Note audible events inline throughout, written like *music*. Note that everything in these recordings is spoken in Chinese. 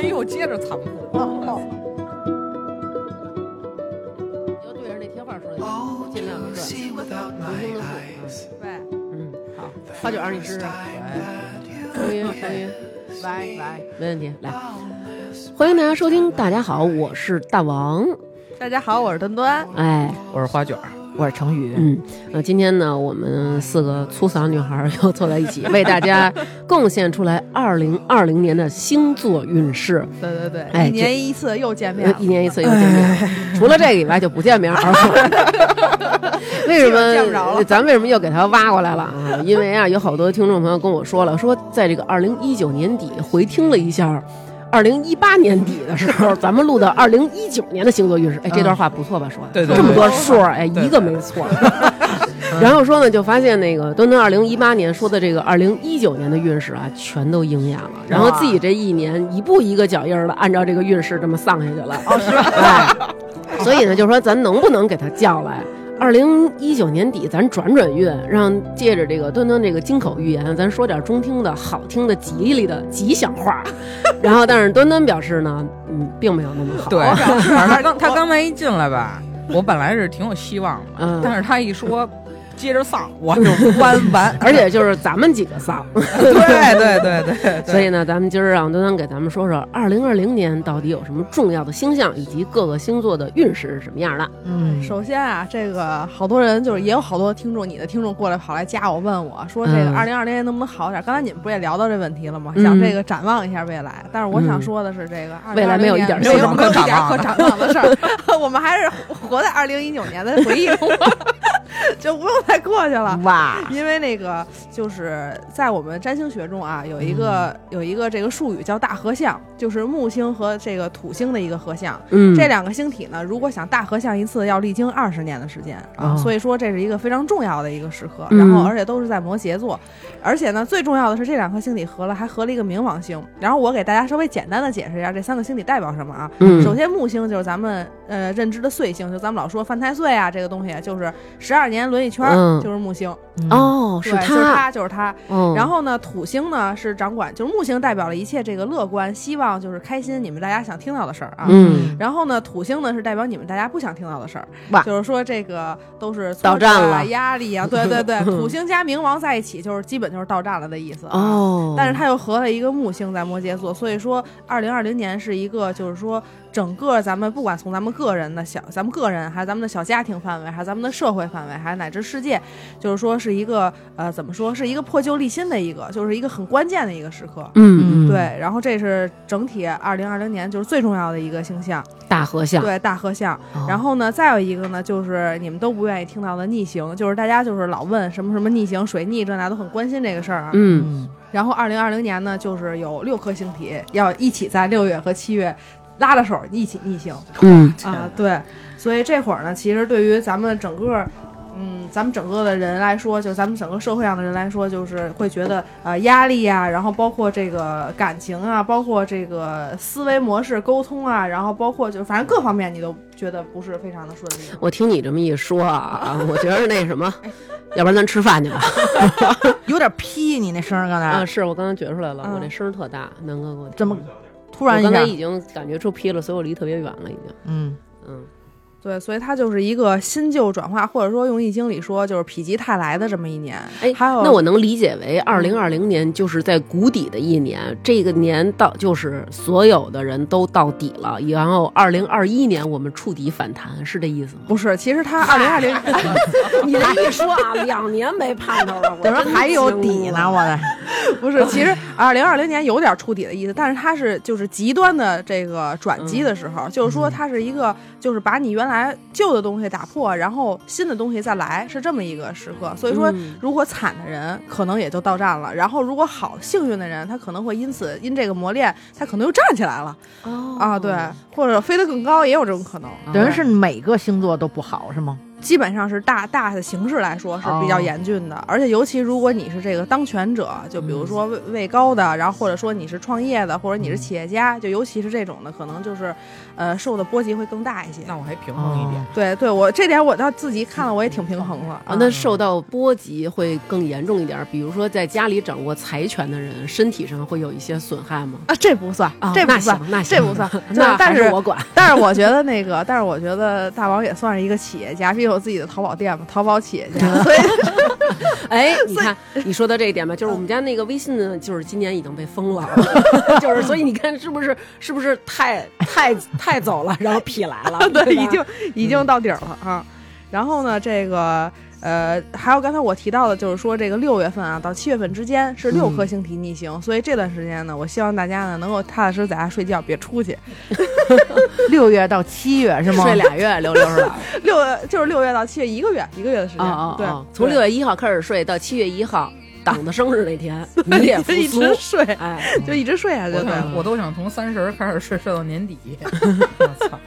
年又接着残酷。哦就对着那贴画说的，尽量的对，嗯，好，花卷儿你试试，声音声音，来来，没问题，来，欢迎大家收听，大家好，我是大王，大家好，我是端端。哎，我是花卷儿，我是程宇。嗯，呃，今天呢，我们四个粗嗓女孩儿又坐在一起，为大家贡献出来二零二零年的星座运势。对对对，哎一年一次又见面一年一次又见面，除了这个以外就不见面了。*laughs* 为什见不着了么咱为什么又给他挖过来了啊？因为啊，有好多听众朋友跟我说了，说在这个二零一九年底回听了一下。二零一八年底的时候，咱们录的二零一九年的星座运势，哎，这段话不错吧？说的对对这么多数儿，哎，对一个没错。*laughs* *laughs* 然后说呢，就发现那个端端二零一八年说的这个二零一九年的运势啊，全都应验了。然后自己这一年一步一个脚印儿的按照这个运势这么丧下去了。哦，是吧？哎，所以呢，就说咱能不能给他叫来？二零一九年底，咱转转运，让借着这个端端这个金口玉言，咱说点中听的、好听的、吉利的吉祥话。*laughs* 然后，但是端端表示呢，嗯，并没有那么好。对，*laughs* 反正他刚他刚才一进来吧，我本来是挺有希望的，嗯但是他一说接着丧，我就完 *laughs* 完。而且就是咱们几个丧。*laughs* 对对对对对，所以呢，咱们今儿让端端给咱们说说，二零二零年到底有什么重要的星象，以及各个星座的运势是什么样的。嗯，首先啊，这个好多人就是也有好多听众，你的听众过来跑来加我问我说，这个嗯二零二零年能不能好点？刚才你们不也聊到这问题了吗？嗯想这个展望一下未来，但是我想嗯说的是，这个未来没有一点没有一点可展望可展望的事儿，*laughs* 我们还是活在二零一九年的回忆中吧，*laughs* 就不用再过去了。哇，因为那个就是在我们占星学中啊，有一个、嗯有一个这个术语叫大合相，就是木星和这个土星的一个合相。嗯，这两个星体呢，如果想大合相一次，要历经二十年的时间啊，哦所以说这是一个非常重要的一个时刻。嗯然后，而且都是在摩羯座，而且呢，最重要的是这两颗星体合了，还合了一个冥王星。然后我给大家稍微简单的解释一下这三个星体代表什么啊。嗯，首先，木星就是咱们呃认知的岁星，就咱们老说犯太岁啊，这个东西就是十二年轮一圈，嗯就是木星。哦，对，是就是他，就是它。哦，然后呢，土星呢是掌管，就是木星代表了一切这个乐观、希望，就是开心，你们大家想听到的事儿啊。嗯，然后呢，土星呢是代表你们大家不想听到的事儿，就是说这个都是挫到折啊站了压力啊，对对对，*laughs* 土星加冥王在一起，就是基本就是到站了的意思啊。哦，但是他又合了一个木星在摩羯座，所以说二零二零年是一个就是说整个咱们不管从咱们个人的小，咱们个人还是咱们的小家庭范围，还是咱们的社会范围，还是乃至世界，就是说是一个呃怎么说是一个破旧立新的一个，就是一个很关键的一个时刻。嗯，嗯，对，然后这是整体二零二零年就是最重要的一个星象，大合相，对大合相。哦，然后呢，再有一个呢，就是你们都不愿意听到的逆行，就是大家就是老问什么什么逆行、水逆这那都很关心这个事儿啊。嗯，然后二零二零年呢，就是有六颗星体要一起在六月和七月拉着手一起逆行嗯，啊，对，所以这会儿呢，其实对于咱们整个。嗯，咱们整个的人来说，就咱们整个社会上的人来说，就是会觉得呃压力呀、然后包括这个感情啊，包括这个思维模式、沟通啊，然后包括就反正各方面你都觉得不是非常的顺利。我听你这么一说啊，*laughs* 我觉得那什么，要不然咱吃饭去吧。*laughs* 有点劈你那声儿，刚才、啊，是我刚才觉出来了，嗯我这声儿特大，南哥给我这么突然一下我刚才，已经感觉出劈了，所以我离特别远了，已经。嗯，嗯，对，所以它就是一个新旧转化，或者说用易经里说，就是否极泰来的这么一年。哎，还有那我能理解为二零二零年就是在谷底的一年，这个年到就是所有的人都到底了，然后二零二一年我们触底反弹，是这意思吗？不是，其实它二零二零，*laughs* 你这一说啊，两年没盼头了，我等说还有底呢，我的，*laughs* 不是，其实二零二零年有点触底的意思，但是它是就是极端的这个转机的时候，就是说它是一个就是把你原来旧的东西打破，然后新的东西再来，是这么一个时刻。所以说嗯，如果惨的人可能也就到站了，然后如果好幸运的人，他可能会因此因这个磨练，他可能又站起来了。哦。啊，对，或者飞得更高也有这种可能。等于是每个星座都不好是吗？基本上是大大的形势来说是比较哦严峻的，而且尤其如果你是这个当权者，就比如说位位高的，然后或者说你是创业的，或者你是企业家，就尤其是这种的，可能就是呃受的波及会更大一些。那我还平衡一点。对对，我这点我倒自己看了，我也挺平衡了。啊，那受到波及会更严重一点。比如说，在家里掌握财权的人，身体上会有一些损害吗？啊，这不算，啊，这不算，那这不算。那但是我管。但是我觉得那个，但是我觉得大王也算是一个企业家，毕竟有自己的淘宝店嘛，淘宝企业家，所以 *laughs* 哎，*laughs* 你看你说到这一点吧，就是我们家那个微信呢，就是今年已经被封了，*laughs* 就是所以你看是不是是不是太太太走了，然后痞来了，*laughs* 对，吧已经已经到底儿了啊。然后呢，这个呃，还有刚才我提到的，就是说这个六月份啊到七月份之间是六颗星体逆行，所以这段时间呢，我希望大家呢能够踏踏实实在家睡觉，别出去。*laughs* *laughs* 六月到七月是吗？睡俩月溜溜的。六月就是六月到七月一个月，一个月的时间。啊啊对啊！从六月一号开始睡到七月一号，党的生日那天，*laughs* 你也一直。睡，哎，就一直睡下去。对，我都想从三十开始睡睡到年底。*laughs* 我操！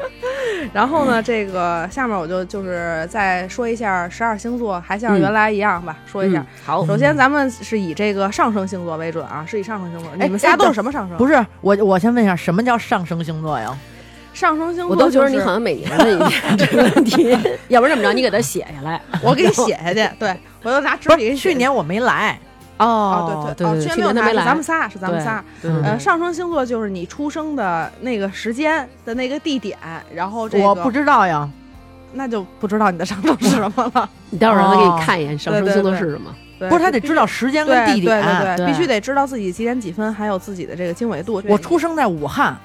然后呢，这个下面我就就是再说一下十二星座，还像原来一样吧，说一下嗯。好，首先，咱们是以这个上升星座为准啊，是以上升星座。哎你们仨都是什么上升？不是我，我先问一下，什么叫上升星座呀？上升星座、我都觉得你好，像每年问一遍这个问题，*laughs* 要不然这么着，你给他写下来。我给你写下去。对，我就拿纸，笔去年我没来。哦，对对哦，对，去年没来，去年他没来，咱们仨是咱们仨。呃，上升星座就是你出生的那个时间的那个地点，然后这个我不知道呀。那就不知道你的上升是什么了。*laughs* 你待会儿让他给哦你看一眼上升星座是什么。不是，他得知道时间对跟地点。对对对，必须得知道自己几点几分，还有自己的这个经纬度。我出生在武汉，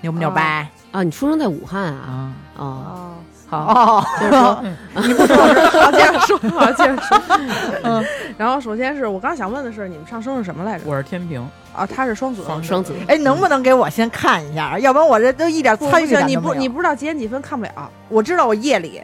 牛不牛掰？啊，你出生在武汉啊？哦，好，哦，就是说，*laughs* 你不说，好，接着说，好，接着说。*laughs* 嗯，然后首先是我刚想问的是，你们上升是什么来着？我是天平，啊，他是双子。双子。哎，能不能给我先看一下？要不然我这都一点参与感，你不感都没有你不知道几点几分看不了，我知道我夜里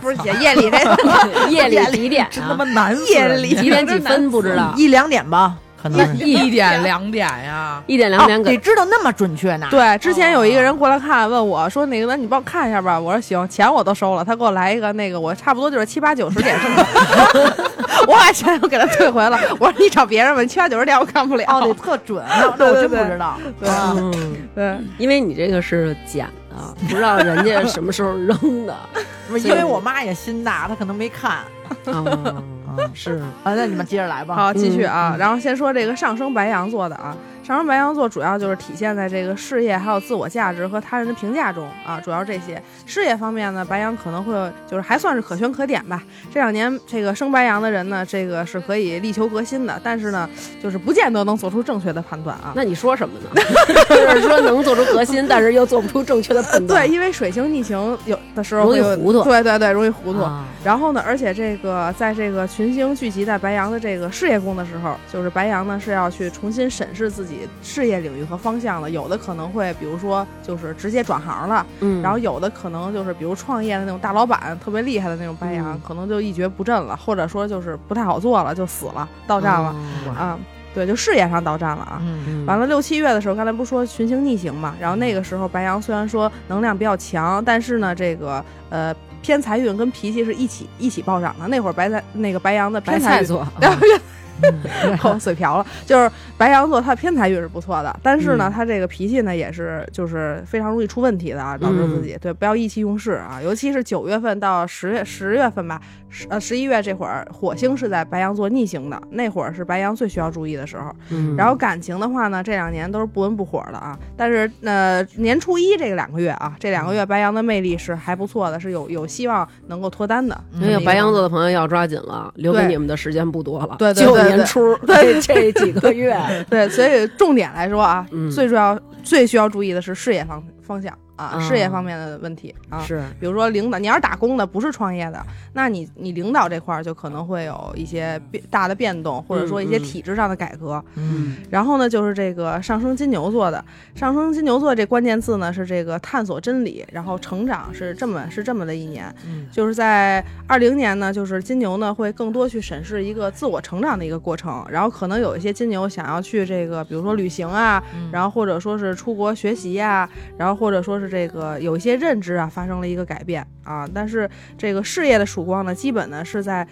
不是姐夜里这 *laughs* 夜里几点啊真他妈？难死夜里几点几分不知道？一两点吧，可能。*laughs* 一点两点呀。一点两点哦，给得知道那么准确呢？对，之前有一个人过来看，问我说：“那个，那你帮我看一下吧。”我说：“行，钱我都收了。”他给我来一个那个，我差不多就是 *laughs* 七八九十点。*laughs* 我把钱又给他退回了。我说：“你找别人吧，七八九十点我看不了。哦，得特准，那那我真不知道。对对，因为你这个是捡的，不知道人家什么时候扔的。因为我妈也心大，她可能没看。哦，是啊，那你们接着来吧。好，继续啊。然后先说这个上升白羊座的啊，上升白羊座主要就是体现在这个事业还有自我价值和他人的评价中啊，主要这些。事业方面呢，白羊可能会就是还算是可圈可点吧。这两年这个生白羊的人呢，这个是可以力求革新的，但是呢，就是不见得能做出正确的判断啊。那你说什么呢？*laughs* 就是说能做出革新，但是又做不出正确的判断。对，因为水星逆行有的时候容易糊涂对对对，容易糊涂。啊然后呢，而且这个在这个群星聚集在白羊的这个事业宫的时候，就是白羊呢是要去重新审视自己事业领域和方向了。有的可能会，比如说就是直接转行了，嗯，然后有的可能就是比如创业的那种大老板，特别厉害的那种白羊，嗯可能就一蹶不振了，或者说就是不太好做了，就死了，到站了、哦啊。对，就事业上到站了啊。嗯，嗯完了，六七月的时候，刚才不说群星逆行嘛？然后那个时候白羊虽然说能量比较强，但是呢，这个呃偏财运跟脾气是一起一起暴涨的。那会儿白菜那个白羊的白偏财做，*laughs* *laughs* *laughs* 口嘴瓢了，就是白羊座，他偏财运是不错的，但是呢，嗯。他这个脾气呢也是就是非常容易出问题的啊，导致自己、对不要意气用事啊，尤其是九月份到十月十月份吧，十呃十一月这会儿火星是在白羊座逆行的，那会儿是白羊最需要注意的时候。嗯。然后感情的话呢，这两年都是不温不火的啊。但是呃，年初一这个两个月啊，这两个月白羊的魅力是还不错的，是有有希望能够脱单的。因为白羊座的的朋友要抓紧了，留给你们的时间不多了，对对对年初对 *laughs* 这几个月，*laughs* 对，所以重点来说啊，嗯。最重要最需要注意的是事业方方向。啊，啊事业方面的问题啊。是。比如说领导，你要是打工的，不是创业的，那你你领导这块儿就可能会有一些变大的变动，或者说一些体制上的改革。嗯。然后呢，就是这个上升金牛座的，上升金牛座这关键字呢是这个探索真理，然后成长是这么是这么的一年，嗯。就是在二零年呢，就是金牛呢会更多去审视一个自我成长的一个过程，然后可能有一些金牛想要去这个，比如说旅行啊，嗯。然后或者说是出国学习呀、然后或者说是是这个有一些认知啊发生了一个改变啊，但是这个事业的曙光呢，基本呢是在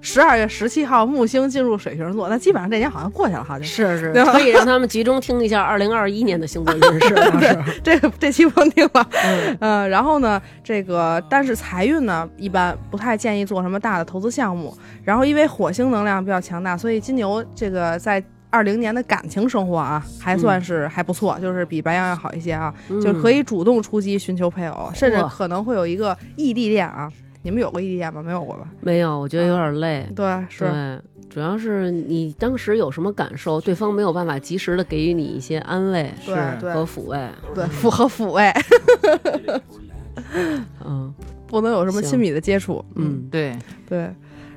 十二月十七号木星进入水瓶座，那基本上这年好像过去了，好像是是可以让他们集中听一下二零二一年的星座运势，*laughs* 倒是这个这期不用听了。嗯呃，然后呢，这个但是财运呢，一般不太建议做什么大的投资项目。然后因为火星能量比较强大，所以金牛这个在二零年的感情生活啊，还算是还不错，就是比白羊要好一些啊，就是可以主动出击寻求配偶，甚至可能会有一个异地恋啊。你们有过异地恋吗？没有过吧？没有，我觉得有点累。对，是。对，主要是你当时有什么感受，对方没有办法及时的给予你一些安慰对对和抚慰。对，抚和抚慰，*laughs* 嗯不能有什么亲密的接触。嗯，对，对，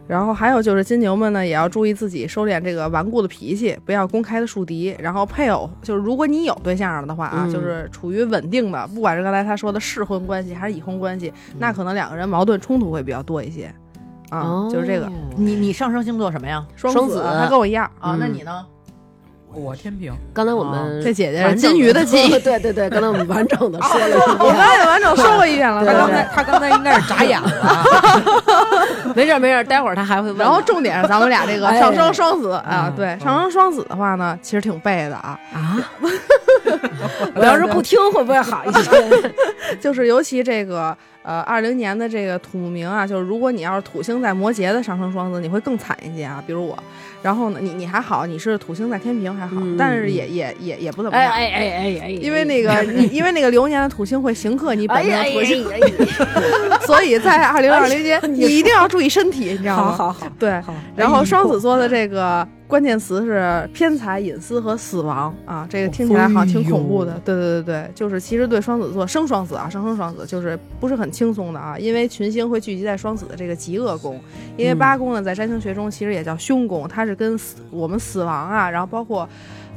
然后还有就是金牛们呢，也要注意自己收敛这个顽固的脾气，不要公开的树敌。然后配偶，就是如果你有对象了的话啊，嗯就是处于稳定的，不管是刚才他说的适婚关系还是已婚关系，嗯那可能两个人矛盾冲突会比较多一些。啊，哦就是这个你你上升星座什么呀？双子，双子他跟我一样，啊，那嗯你呢？我天平，刚才我们这姐姐是金鱼的记忆。对对对，刚才我们完整的说了一遍我刚。才也完整说过一遍了，他刚才对他刚才应该是眨眼了，*laughs* 没事儿没事儿，待会儿他还会问。然后重点是咱们俩这个哎上升双子啊，嗯对，上升双子的话呢，其实挺背的啊，啊，*laughs* 我要是不听会不会好一些？*laughs* 就是尤其这个呃二零年的这个土木明啊，就是如果你要是土星在摩羯的上升双子，你会更惨一些啊。比如我，然后呢，你你还好，你是土星在天平还好，嗯但是也也也也不怎么样。哎哎哎哎哎，因为那个你，因为那个流年的土星会刑克你本命的土星，*laughs* 所以在二零二零年你一定要注意身体，你知道吗？好好好，对，然后双子座的这个关键词是偏财、隐私和死亡啊，这个听起来好像挺恐怖的。对对对对，就是其实对双子座生双子啊，生生双子就是不是很轻松的啊，因为群星会聚集在双子的这个极恶宫，因为嗯八宫呢在占星学中其实也叫凶宫，它是跟死我们死亡啊，然后包括。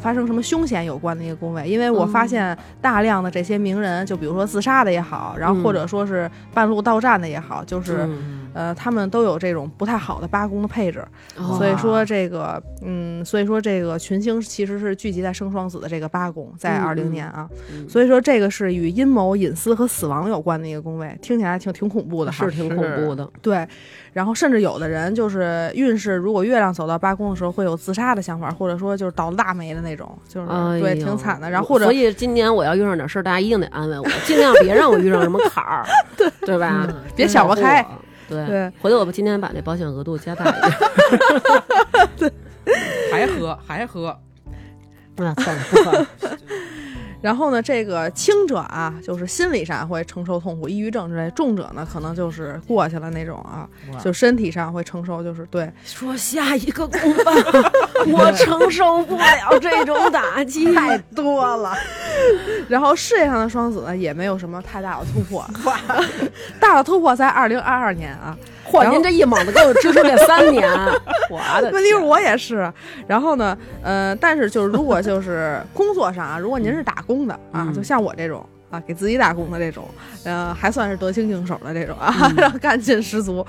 发生什么凶险有关的一个宫位，因为我发现大量的这些名人，就比如说自杀的也好，然后或者说是半路到站的也好，就是、嗯。呃，他们都有这种不太好的八宫的配置。哦。所以说这个，嗯，所以说这个群星其实是聚集在生双子的这个八宫，在嗯二零年啊，嗯。所以说这个是与阴谋、隐私和死亡有关的一个宫位，听起来挺挺恐怖的哈。是挺恐怖的。对，然后甚至有的人就是运势，如果月亮走到八宫的时候，会有自杀的想法，或者说就是倒了大霉的那种，就是、对，挺惨的。然后或者所以今年我要遇上点事儿，大家一定得安慰我，尽量别让我遇上什么坎儿，*laughs* 对对吧？别想不开。对对，回头我今天把那保险额度加大一点。*laughs* *laughs* 对还喝还喝，啊，算了，不喝了。然后呢，这个轻者啊，就是心理上会承受痛苦，抑郁症之类；重者呢，可能就是过去了那种啊，就身体上会承受，就是对。说下一个公办，我承受不了这种打击，*laughs* 太多了，然后事业上的双子呢，也没有什么太大的突破，*laughs* 大的突破在二零二二年啊。嚯，您这一猛子给我支出这三年，*laughs* 我的问题是我也是，然后呢，呃，但是就是如果就是工作上啊，如果您是打工的啊，嗯就像我这种啊，给自己打工的这种，呃，还算是得心应手的这种啊，嗯 *laughs* 然后干劲十足。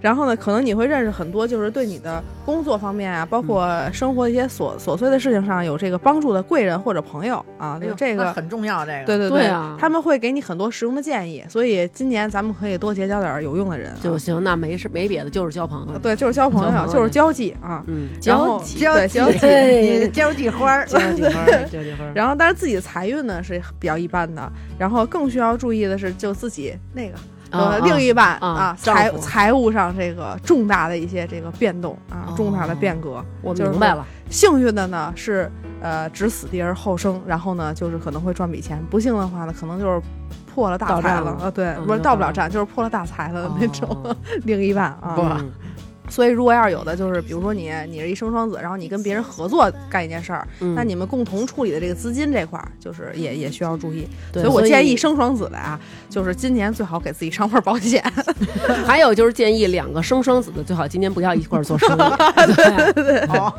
然后呢，可能你会认识很多，就是对你的工作方面啊，包括生活一些琐琐碎的事情上有这个帮助的贵人或者朋友啊，这个那很重要，这个对对对啊他们会给你很多实用的建议，所以今年咱们可以多结交点儿有用的人、啊，就行，那没事没别的，就是交朋友。对，就是交朋友，朋友就是交际啊。嗯，然后交际，交际交际花儿，*laughs* 交际花儿，交际花儿。然后，但是自己的财运呢是比较一般的，然后更需要注意的是，就自己那个呃啊另一半啊啊财财务上这个重大的一些这个变动啊，哦。重大的变革。我就是明白了，幸运的呢是呃只死地而后生，然后呢就是可能会赚笔钱；不幸的话呢，可能就是破了大财了。了。啊，对，嗯不是到不了站，就是破了大财了的那种、哦。*laughs* 另一半啊。嗯所以如果要是有的，就是比如说你你是一生双子，然后你跟别人合作干一件事儿，嗯那你们共同处理的这个资金这块儿，就是也也需要注意。所以我建议生双子的啊，就是今年最好给自己上份保险。*laughs* 还有就是建议两个生双子的最好今年不要一块儿做生意。*laughs* 对哦，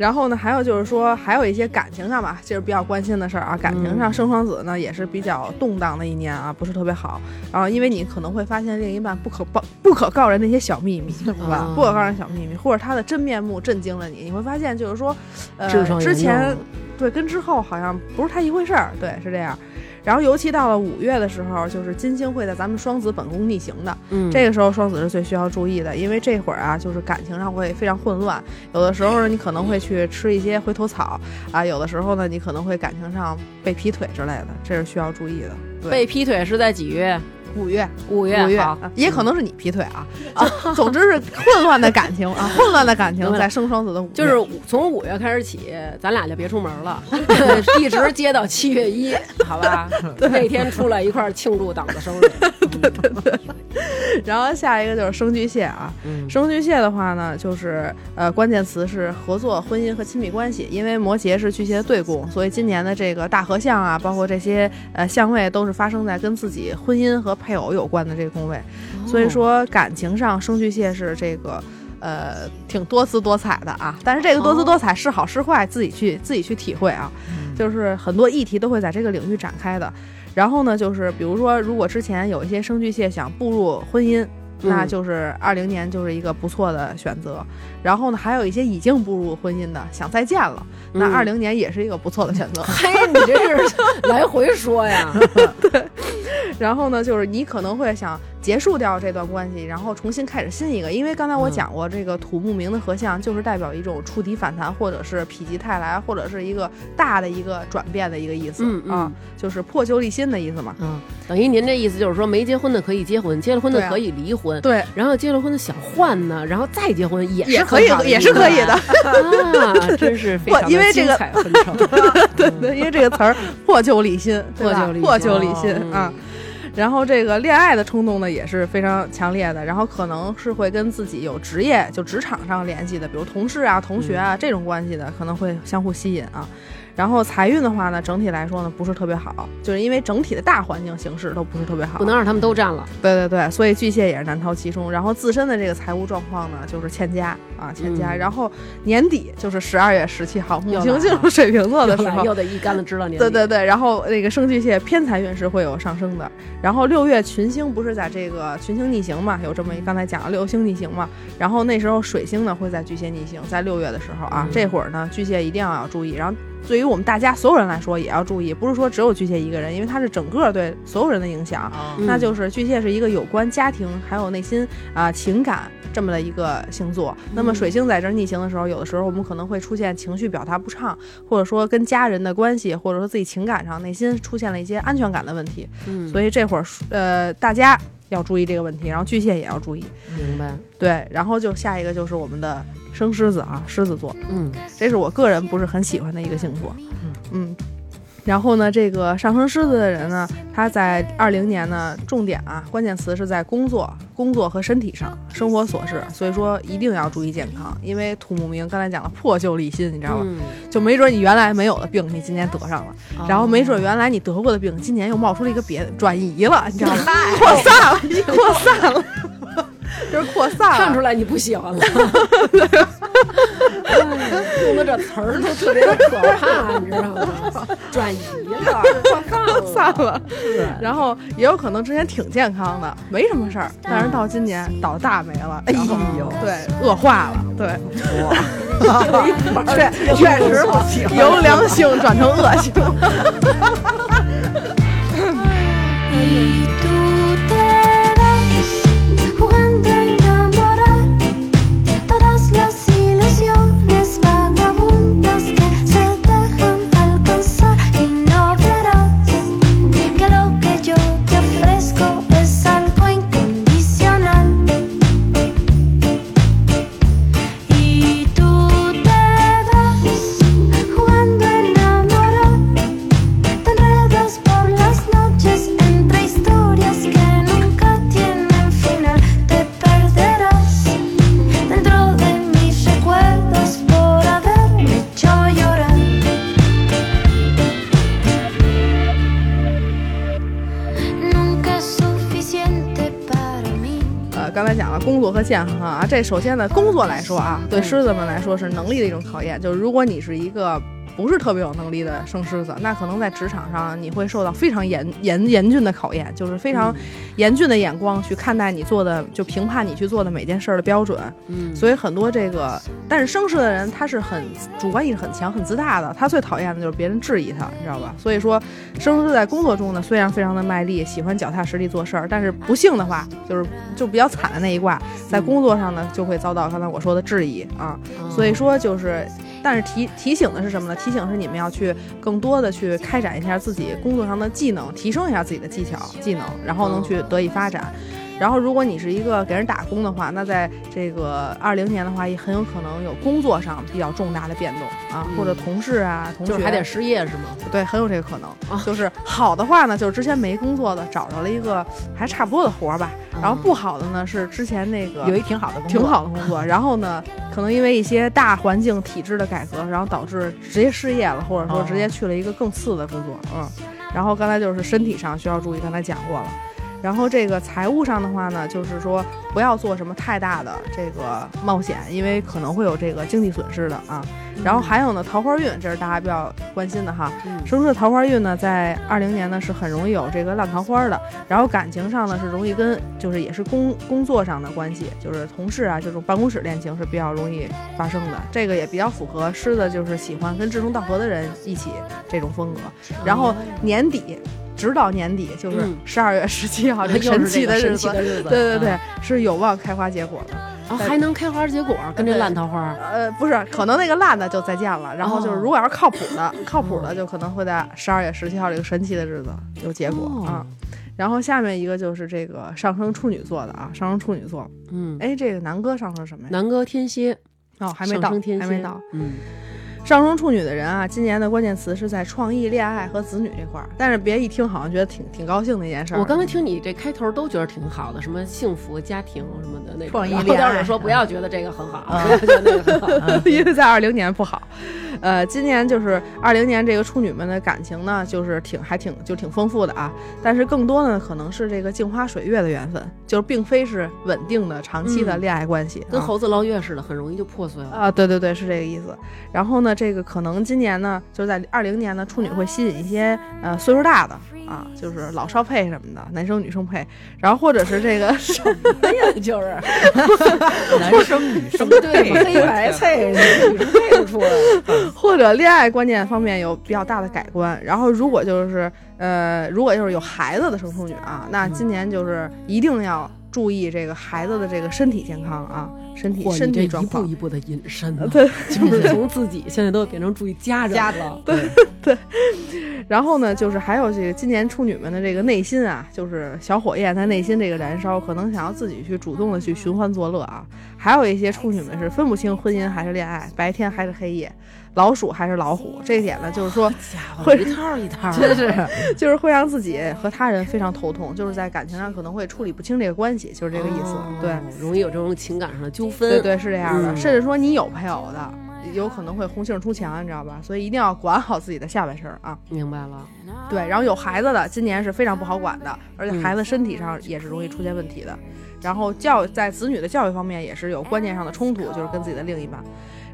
然后呢，还有就是说，还有一些感情上吧，就是比较关心的事儿啊。感情上，嗯生双子呢也是比较动荡的一年啊，不是特别好。然后，因为你可能会发现另一半不可报、不可告人的一些小秘密，对吧？啊不可告人小秘密，或者他的真面目震惊了你。你会发现，就是说，呃之前对，跟之后好像不是太一回事儿，对，是这样。然后尤其到了五月的时候，就是金星会在咱们双子本宫逆行的，嗯，这个时候双子是最需要注意的，因为这会儿啊，就是感情上会非常混乱，有的时候呢，你可能会去吃一些回头草啊，有的时候呢，你可能会感情上被劈腿之类的，这是需要注意的。对被劈腿是在几月？五月，五月，五月也可能是你劈腿啊，*laughs* 啊总之是混乱的感情啊，混乱的感情在生双子的五月，就是从五月开始起，咱俩就别出门了，*laughs* 一直接到七月一，好吧？*laughs* 那天出来一块儿庆祝党的生日。然后下一个就是生巨蟹啊，嗯。生巨蟹的话呢，就是呃关键词是合作、婚姻和亲密关系，因为摩羯是巨蟹的对宫，所以今年的这个大合相啊，包括这些呃相位都是发生在跟自己婚姻和配偶有关的这个宫位，所以说感情上生巨蟹是这个。呃，挺多姿多彩的啊，但是这个多姿多彩是好是坏，自己去自己去体会啊。就是很多议题都会在这个领域展开的。然后呢，就是比如说，如果之前有一些生巨蟹想步入婚姻，那嗯就是二零年就是一个不错的选择。然后呢，还有一些已经步入婚姻的想再见了，那嗯二零年也是一个不错的选择。*laughs* 嘿，你这是来回说呀？*laughs* 对然后呢，就是你可能会想结束掉这段关系，然后重新开始新一个。因为刚才我嗯讲过，这个土木明的合相就是代表一种触底反弹，或者是否极泰来，或者是一个大的一个转变的一个意思、嗯嗯啊，就是破旧立新的意思嘛。嗯，等于您这意思就是说，没结婚的可以结婚，结了婚的可以离婚，对，然后结了婚的想换呢，然后再结婚也是也可以也是可以的。啊，*laughs* 真是非常因为这个。*laughs* 对对，因为这个词儿 *laughs* 破旧立新，破旧立新破旧立新哦啊。然后这个恋爱的冲动呢也是非常强烈的，然后可能是会跟自己有职业就职场上联系的，比如同事啊、同学啊、这种关系的，可能会相互吸引啊。然后财运的话呢，整体来说呢不是特别好，就是因为整体的大环境形势都不是特别好。不能让他们都占了。对对对，所以巨蟹也是难逃其中。然后自身的这个财务状况呢，就是欠佳啊，欠佳。嗯然后年底就是十二月十七号，母又来星进入水瓶座的时候，又得一竿子支到年。*laughs* 对对对，然后那个生巨蟹偏财运是会有上升的。然后六月群星不是在这个群星逆行嘛，有这么一刚才讲了六星逆行嘛，然后那时候水星呢会在巨蟹逆行，在六月的时候啊，嗯这会儿呢巨蟹一定要要注意。然后对于我们大家所有人来说也要注意，不是说只有巨蟹一个人，因为它是整个对所有人的影响。那就是巨蟹是一个有关家庭还有内心啊、情感这么的一个星座。那么嗯水星在这儿逆行的时候，有的时候我们可能会出现情绪表达不畅，或者说跟家人的关系，或者说自己情感上内心出现了一些安全感的问题。嗯，所以这会儿呃大家要注意这个问题，然后巨蟹也要注意。明白。对，然后就下一个就是我们的生狮子啊，狮子座。嗯这是我个人不是很喜欢的一个星座。嗯，然后呢，这个上升狮子的人呢，他在二零年呢，重点啊，关键词是在工作、工作和身体上，生活琐事，所以说一定要注意健康，因为土木明刚才讲了破旧立新，你知道吗？嗯，就没准你原来没有的病，你今年得上了，哦然后没准原来你得过的病，今年又冒出了一个别的，转移了，你知道吗？扩散了，扩散了，*laughs* 就是扩散了。看出来你不喜欢了。*laughs* 用的这词儿都特别的可怕，你知道吗？转移了，扩散了，*laughs* 然后也有可能之前挺健康的，没什么事儿，但是到今年倒大霉了，哎呦，对，恶化了，对，确确实不行，由良性转成恶性。和健康啊，这首先呢，工作来说啊，对嗯狮子们来说是能力的一种考验。就是如果你是一个不是特别有能力的生狮子，那可能在职场上你会受到非常严严严峻的考验，就是非常严峻的眼光去看待你做的，就评判你去做的每件事儿的标准。嗯，所以很多这个，但是生狮的人他是很主观意识很强、很自大的，他最讨厌的就是别人质疑他，你知道吧？所以说，生狮在工作中呢，虽然非常的卖力，喜欢脚踏实地做事儿，但是不幸的话，就是就比较惨的那一卦，在工作上呢就会遭到刚才我说的质疑啊。所以说就是。但是提提醒的是什么呢？提醒是你们要去更多的去开展一下自己工作上的技能，提升一下自己的技巧技能，然后能去得以发展。然后，如果你是一个给人打工的话，那在这个二零年的话，也很有可能有工作上比较重大的变动啊，嗯或者同事啊、同学还得失业是吗？对，很有这个可能。啊就是好的话呢，就是之前没工作的找着了一个还差不多的活儿吧，然后不好的呢是之前那个有一挺好的工作，挺好的工作，*laughs* 然后呢，可能因为一些大环境体制的改革，然后导致直接失业了，或者说哦直接去了一个更次的工作，嗯。然后刚才就是身体上需要注意，刚才讲过了。然后这个财务上的话呢，就是说不要做什么太大的这个冒险，因为可能会有这个经济损失的啊。然后还有呢，桃花运，这是大家比较关心的哈。嗯生出的桃花运呢，在二零年呢是很容易有这个烂桃花的，然后感情上呢是容易跟就是也是工工作上的关系，就是同事啊这种办公室恋情是比较容易发生的，这个也比较符合狮子就是喜欢跟志同道合的人一起这种风格。然后年底，直到年底就是嗯十二月十七号 *laughs* 这又神奇的日子，对对对啊，，是有望开花结果的。啊还能开花结果，跟这烂桃花，呃，不是，可能那个烂的就再见了。然后就是，哦如果要是靠谱的，靠谱的就可能会在十二月十七号这个神奇的日子有结果哦啊。然后下面一个就是这个上升处女座的啊，上升处女座。嗯，哎，这个南哥上升什么呀？南哥天蝎，哦，还没到还没到。，嗯，上升处女的人啊，今年的关键词是在创意、恋爱和子女这块儿。但是别一听好像觉得挺挺高兴的一件事儿。我刚才听你这开头都觉得挺好的，什么幸福家庭什么的那种，创意恋爱当时说不要觉得这个很好，啊不要觉得那个很好，*laughs* 因为在二零年不好，呃，今年就是二零年这个处女们的感情呢，就是挺还挺就挺丰富的啊，但是更多的可能是这个镜花水月的缘分，就是并非是稳定的长期的嗯恋爱关系，啊跟猴子捞月似的，很容易就破碎了。啊，对对对，是这个意思。然后呢，这个可能今年呢，就是在二零年呢，处女会吸引一些呃岁数大的啊，就是老少配什么的，男生女生配，然后或者是这个 *laughs* 什么呀，就是 *laughs* 男生女生对黑白配，女生配不出来。或者恋爱观念方面有比较大的改观。然后如果就是呃，如果就是有孩子的生处女啊，那今年就是一定要注意这个孩子的这个身体健康啊，身体哇，身体状况一。步一步的隐身 *laughs* 啊，对，就是从自己现在都变成注意家人了，对对。然后呢，就是还有这个今年处女们的这个内心啊，就是小火焰在内心这个燃烧，可能想要自己去主动的去寻欢作乐啊。还有一些处女们是分不清婚姻还是恋爱，白天还是黑夜，老鼠还是老虎。*laughs* 这一点呢，就是说会一套一套，就是就是会让自己和他人非常头痛，就是在感情上可能会处理不清这个关系，就是这个意思。哦对，容易有这种情感上的纠纷。对对是这样的，嗯甚至说你有配偶的，有可能会红杏出墙，你知道吧？所以一定要管好自己的下半身儿啊。明白了。对，然后有孩子的，今年是非常不好管的，而且嗯孩子身体上也是容易出现问题的。然后教在子女的教育方面也是有观念上的冲突，就是跟自己的另一半。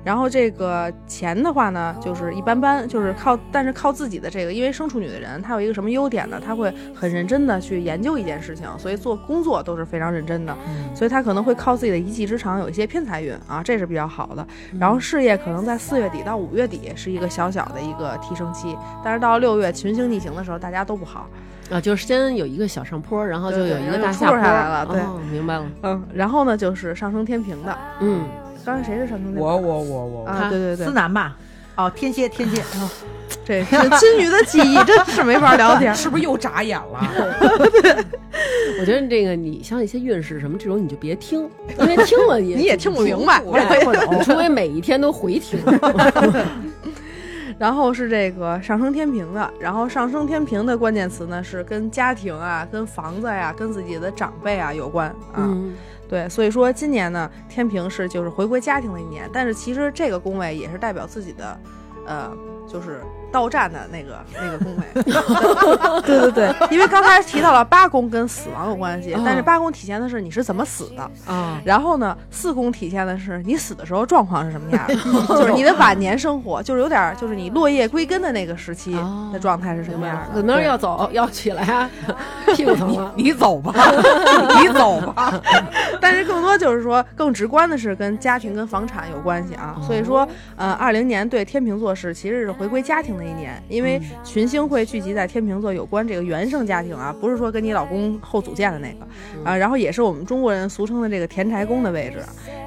然后这个钱的话呢，就是一般般，就是靠，但是靠自己的这个，因为生处女的人，他有一个什么优点呢？他会很认真的去研究一件事情，所以做工作都是非常认真的，所以他可能会靠自己的一技之长有一些偏财运啊，这是比较好的。然后事业可能在四月底到五月底是一个小小的一个提升期，但是到六月群星逆行的时候，大家都不好。啊，就是先有一个小上坡，然后就有一个下坡下来了对哦，明白了。嗯，然后呢就是上升天平的，嗯，刚才谁是上升天平？我我我我，啊，对对对思，南吧？哦，天蝎，天蝎，*laughs* 这这金鱼的记忆真是没法聊天。*laughs* 是不是又眨眼了？*laughs* 我觉得这个你像一些运势什么这种你就别听，因为听了也你也听不明白我也听不懂，除非每一天都回听。然后是这个上升天平的，然后上升天平的关键词呢是跟家庭啊、跟房子呀、跟自己的长辈啊有关啊。嗯，对，所以说今年呢，天平是就是回归家庭的一年，但是其实这个宫位也是代表自己的，呃，就是到站的那个 *laughs* 那个宫位。*laughs* 对对对，因为刚才提到了八宫跟死亡有关系，哦但是八宫体现的是你是怎么死的，啊，然后呢，四宫体现的是你死的时候状况是什么样的，*laughs* 就是你的晚年生活，就是有点就是你落叶归根的那个时期哦的状态是什么样的。怎么着对要走要起来啊，屁股疼了。你走吧，你走吧。但是更多就是说，更直观的是跟家庭跟房产有关系啊。所以说，呃，二零年对天秤座是其实是回归家庭的一年，因为群星会聚集在天秤座有关这个原生家庭啊，不是说跟你老公后组建的那个啊，然后也是我们中国人俗称的这个田宅宫的位置。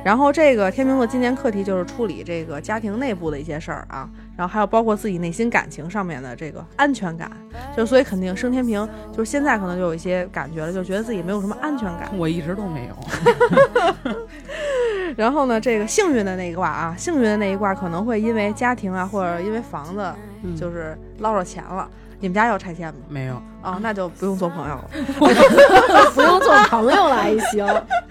然后这个天秤座今年课题就是处理这个家庭内部的一些事儿啊，然后还有包括自己内心感情上面的这个安全感，就所以肯定升天平就是现在可能就有一些感觉了，就觉得自己没有什么安全感。我一直都没有。*laughs* 然后呢，这个幸运的那一卦啊，幸运的那一卦可能会因为家庭啊，或者因为房子，嗯就是捞着钱了。你们家要拆迁吗？没有，啊、那就不用做朋友了。*laughs* 不用做朋友了还行。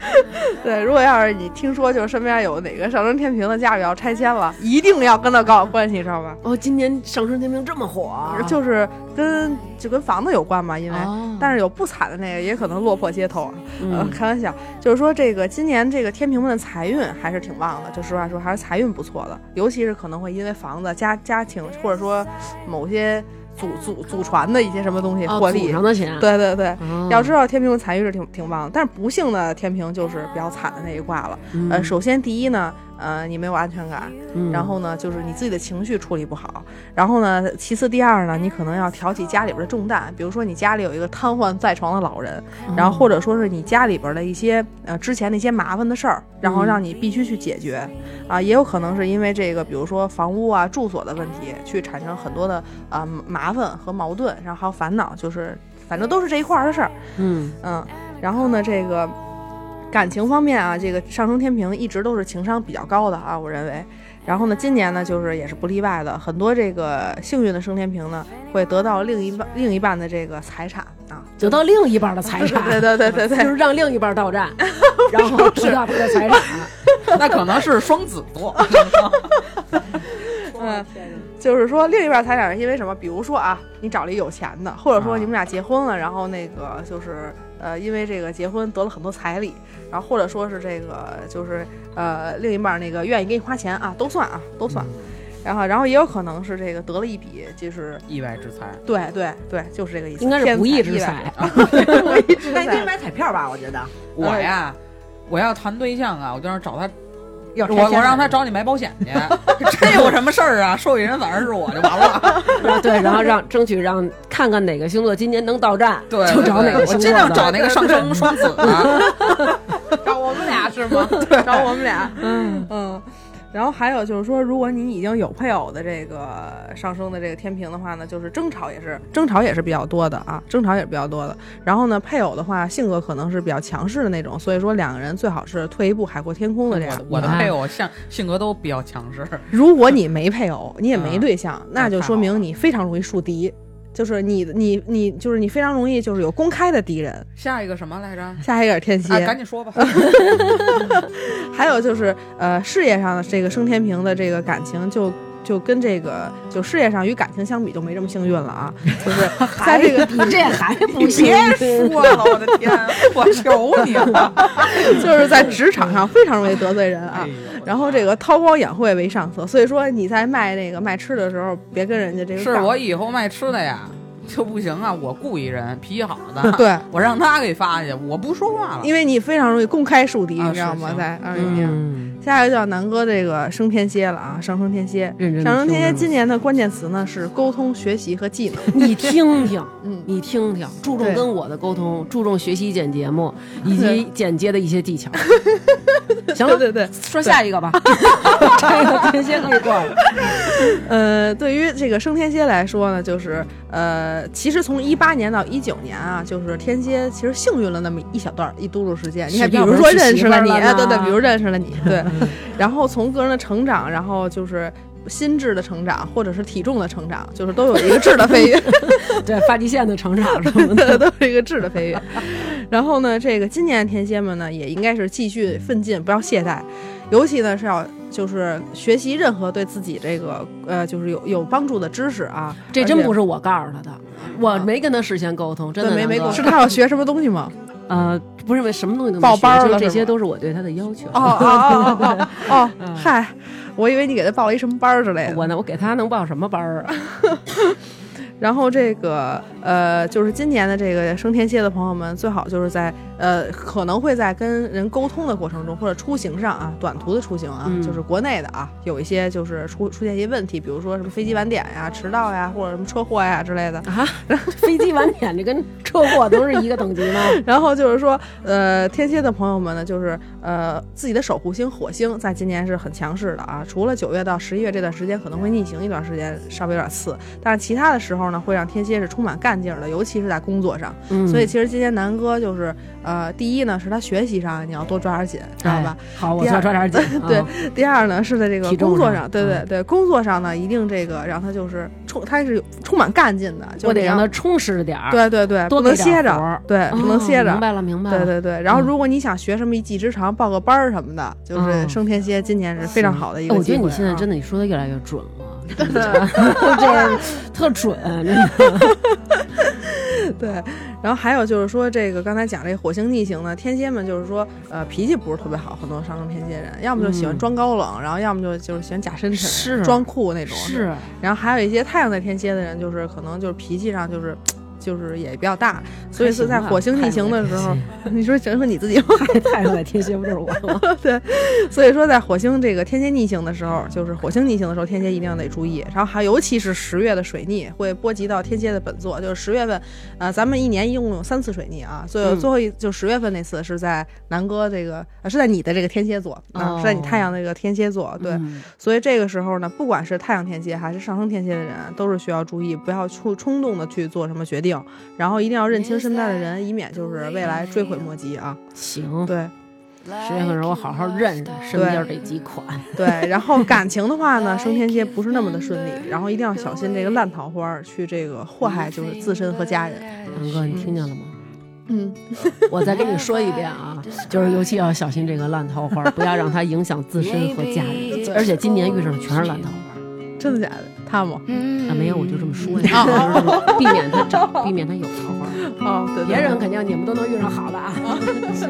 *laughs* 对，如果要是你听说就是身边有哪个上升天平的家里要拆迁了，一定要跟他搞好关系，知道吧？哦，今年上升天平这么火啊，就是跟就跟房子有关嘛，因为、哦但是有不惨的那个，也可能落魄街头啊。呃嗯，开玩笑，就是说这个今年这个天平们的财运还是挺旺的，就实话说还是财运不错的，尤其是可能会因为房子、家家庭或者说某些祖祖祖传的一些什么东西哦获利。的钱，对对对，哦，要知道天平的财运是挺挺旺的，但是不幸的天平就是比较惨的那一卦了。嗯呃，首先第一呢，呃，你没有安全感，嗯。然后呢，就是你自己的情绪处理不好，然后呢，其次第二呢，你可能要挑起家里边的重担，比如说你家里有一个瘫痪在床的老人，然后或者说是你家里边的一些呃之前的一些麻烦的事儿，然后让你必须去解决，啊，也有可能是因为这个，比如说房屋啊、住所的问题，去产生很多的啊、麻烦和矛盾，然后还有烦恼，就是反正都是这一块儿的事儿，嗯。嗯，然后呢，这个感情方面啊，这个上升天平一直都是情商比较高的啊，我认为。然后呢，今年呢，就是也是不例外的，很多这个幸运的升天平呢，会得到另一半另一半的这个财产啊，得到另一半的财产，*laughs* 对对对对对就是让另一半到站，然后得到他的财产。*laughs* 那可能是双子座。*laughs* 嗯，就是说另一半财产是因为什么？比如说啊，你找了一有钱的，或者说你们俩结婚了，然后那个就是呃，因为这个结婚得了很多彩礼，然后或者说是这个就是呃，另一半那个愿意给你花钱啊，都算啊，都算。然后，然后也有可能是这个得了一笔，就是意外之财，对对对，就是这个意思，应该是天不义之财，*laughs* 不义之财。那你可以买彩票吧？我觉得我呀，我要谈对象啊，我就是找他，要我我让他找你买保险去，*laughs* 这有什么事儿啊，受益人反正是我就完了。*laughs* 对，然后让争取让看看哪个星座今年能到站，对，就找哪个我尽星座尽。量找那个上升双子的。*laughs* 找我们俩是吗？对，找我们俩。嗯嗯。然后还有就是说，如果你已经有配偶的这个上升的这个天平的话呢，就是争吵也是争吵也是比较多的啊，争吵也是比较多的。然后呢，配偶的话性格可能是比较强势的那种，所以说两个人最好是退一步海阔天空的这样。我的配偶像性格都比较强势，如果你没配偶，你也没嗯对象，那就说明你非常容易树敌，就是你你你就是你非常容易就是有公开的敌人。下一个什么来着？下一个是天蝎，啊，赶紧说吧。*laughs* 还有就是呃，事业上的这个升天平的这个感情就。就跟这个就事业上与感情相比就没这么幸运了啊，*laughs* 就是在这个比这还不你行别说了，我的天，*laughs* 我求你了。*laughs* 就是在职场上非常容易得罪人啊哎。然后这个韬光养晦为上策，所以说你在卖那个卖吃的时候，别跟人家这个是我以后卖吃的呀，就不行啊！我雇一人脾气好的，对，我让他给发去，我不说话了。因为你非常容易公开树敌，啊你知道吗？在二零年。嗯，下一个叫南哥这个升天蝎了啊，上升天蝎。上升天蝎今年的关键词呢是沟通、学习和技能。*laughs* 你听听，*laughs* 嗯你听听，注重跟我的沟通，注重学习剪节目以及 *laughs* 剪接的一些技巧。行了，对对对，说下一个吧，这个天蝎可以过了。呃，对于这个升天蝎来说呢，就是呃，其实从一八年到一九年啊，就是天蝎其实幸运了那么一小段儿一嘟噜时间。你看，比如说认识了你，对对，比如认识了你，对，*laughs* 然后从个人的成长，然后就是。心智的成长，或者是体重的成长，就是都有一个质的飞跃，*laughs* 对发际线的成长什么的，*laughs* 都是一个质的飞跃。然后呢，这个今年的天蝎们呢，也应该是继续奋进，不要懈怠，尤其呢是要就是学习任何对自己这个呃就是有有帮助的知识啊。这真不是是我告诉他的，我没跟他事先沟通，真的没没沟通是他要学什么东西吗？呃，不是为什么东西都报班儿了是吗些都是我对他的要求。哦哦哦哦 *laughs* 嗨，我以为你给他报了一什么班儿之类的。我呢，我给他能报什么班儿啊？*laughs* 然后这个呃，就是今年的这个升天蝎的朋友们，最好就是在呃，可能会在跟人沟通的过程中，或者出行上啊，短途的出行啊，嗯就是国内的啊，有一些就是出出现一些问题，比如说什么飞机晚点呀、迟到呀，或者什么车祸呀之类的。啊，*laughs* 飞机晚点这跟车祸都是一个等级吗？*laughs* 然后就是说，呃，天蝎的朋友们呢，就是呃，自己的守护星火星在今年是很强势的啊。除了九月到十一月这段时间可能会逆行一段时间，稍微有点次，但是其他的时候呢，会让天蝎是充满干劲儿的，尤其是在工作上。嗯，所以其实今天南哥就是，呃，第一呢是他学习上你要多抓点紧，知道吧？哎？好，我要抓点紧。*laughs* 对啊，第二呢是在这个工作上，对对嗯对，工作上呢一定这个让他就是充，他是有充满干劲的，就得让他充实点儿。对对对，不能歇着，对，哦，不能歇着明。白了，明白了。对对对，然后嗯如果你想学什么一技之长，报个班儿什么的，就是嗯生天蝎今年是非常好的一个我觉。得你现在真的，你说的越来越准了，真的这特准，真的。*laughs* 对，然后还有就是说，这个刚才讲这火星逆行呢，天蝎们就是说，呃，脾气不是特别好，很多上升天蝎人，要么就喜欢嗯装高冷，然后要么就就是喜欢假深沉、是装酷那种。是，然后还有一些太阳在天蝎的人，就是可能就是脾气上就是。就是也比较大，所以是在火星逆行的时候，你说整说你自己吗？太阳在天蝎不就是我吗？*laughs* 对，所以说在火星这个天蝎逆行的时候，就是火星逆行的时候，天蝎一定要得注意。然后还尤其是十月的水逆会波及到天蝎的本座，就是十月份，呃，咱们一年一共有三次水逆啊，最后嗯最后一就十月份那次是在南哥这个，呃，是在你的这个天蝎座啊，哦是在你太阳这个天蝎座，对，嗯所以这个时候呢，不管是太阳天蝎还是上升天蝎的人，都是需要注意，不要冲冲动的去做什么决定，然后一定要认清身边的人，以免就是未来追悔莫及啊。行，对十月份时候我好好认认身边这几款。对，然后感情的话呢，升天蝎不是那么的顺利，然后一定要小心这个烂桃花去这个祸害就是自身和家人。杨哥，你听见了吗？嗯，*laughs* 我再跟你说一遍啊，*laughs* 就是尤其要小心这个烂桃花，不要让它影响自身和家人。*laughs* 而且今年遇上的全是烂桃花。真的假的？他吗？啊，没有，我就这么说呀，就是避免他找，避免他有桃花。哦，对对别人肯定你们都能遇上好的啊，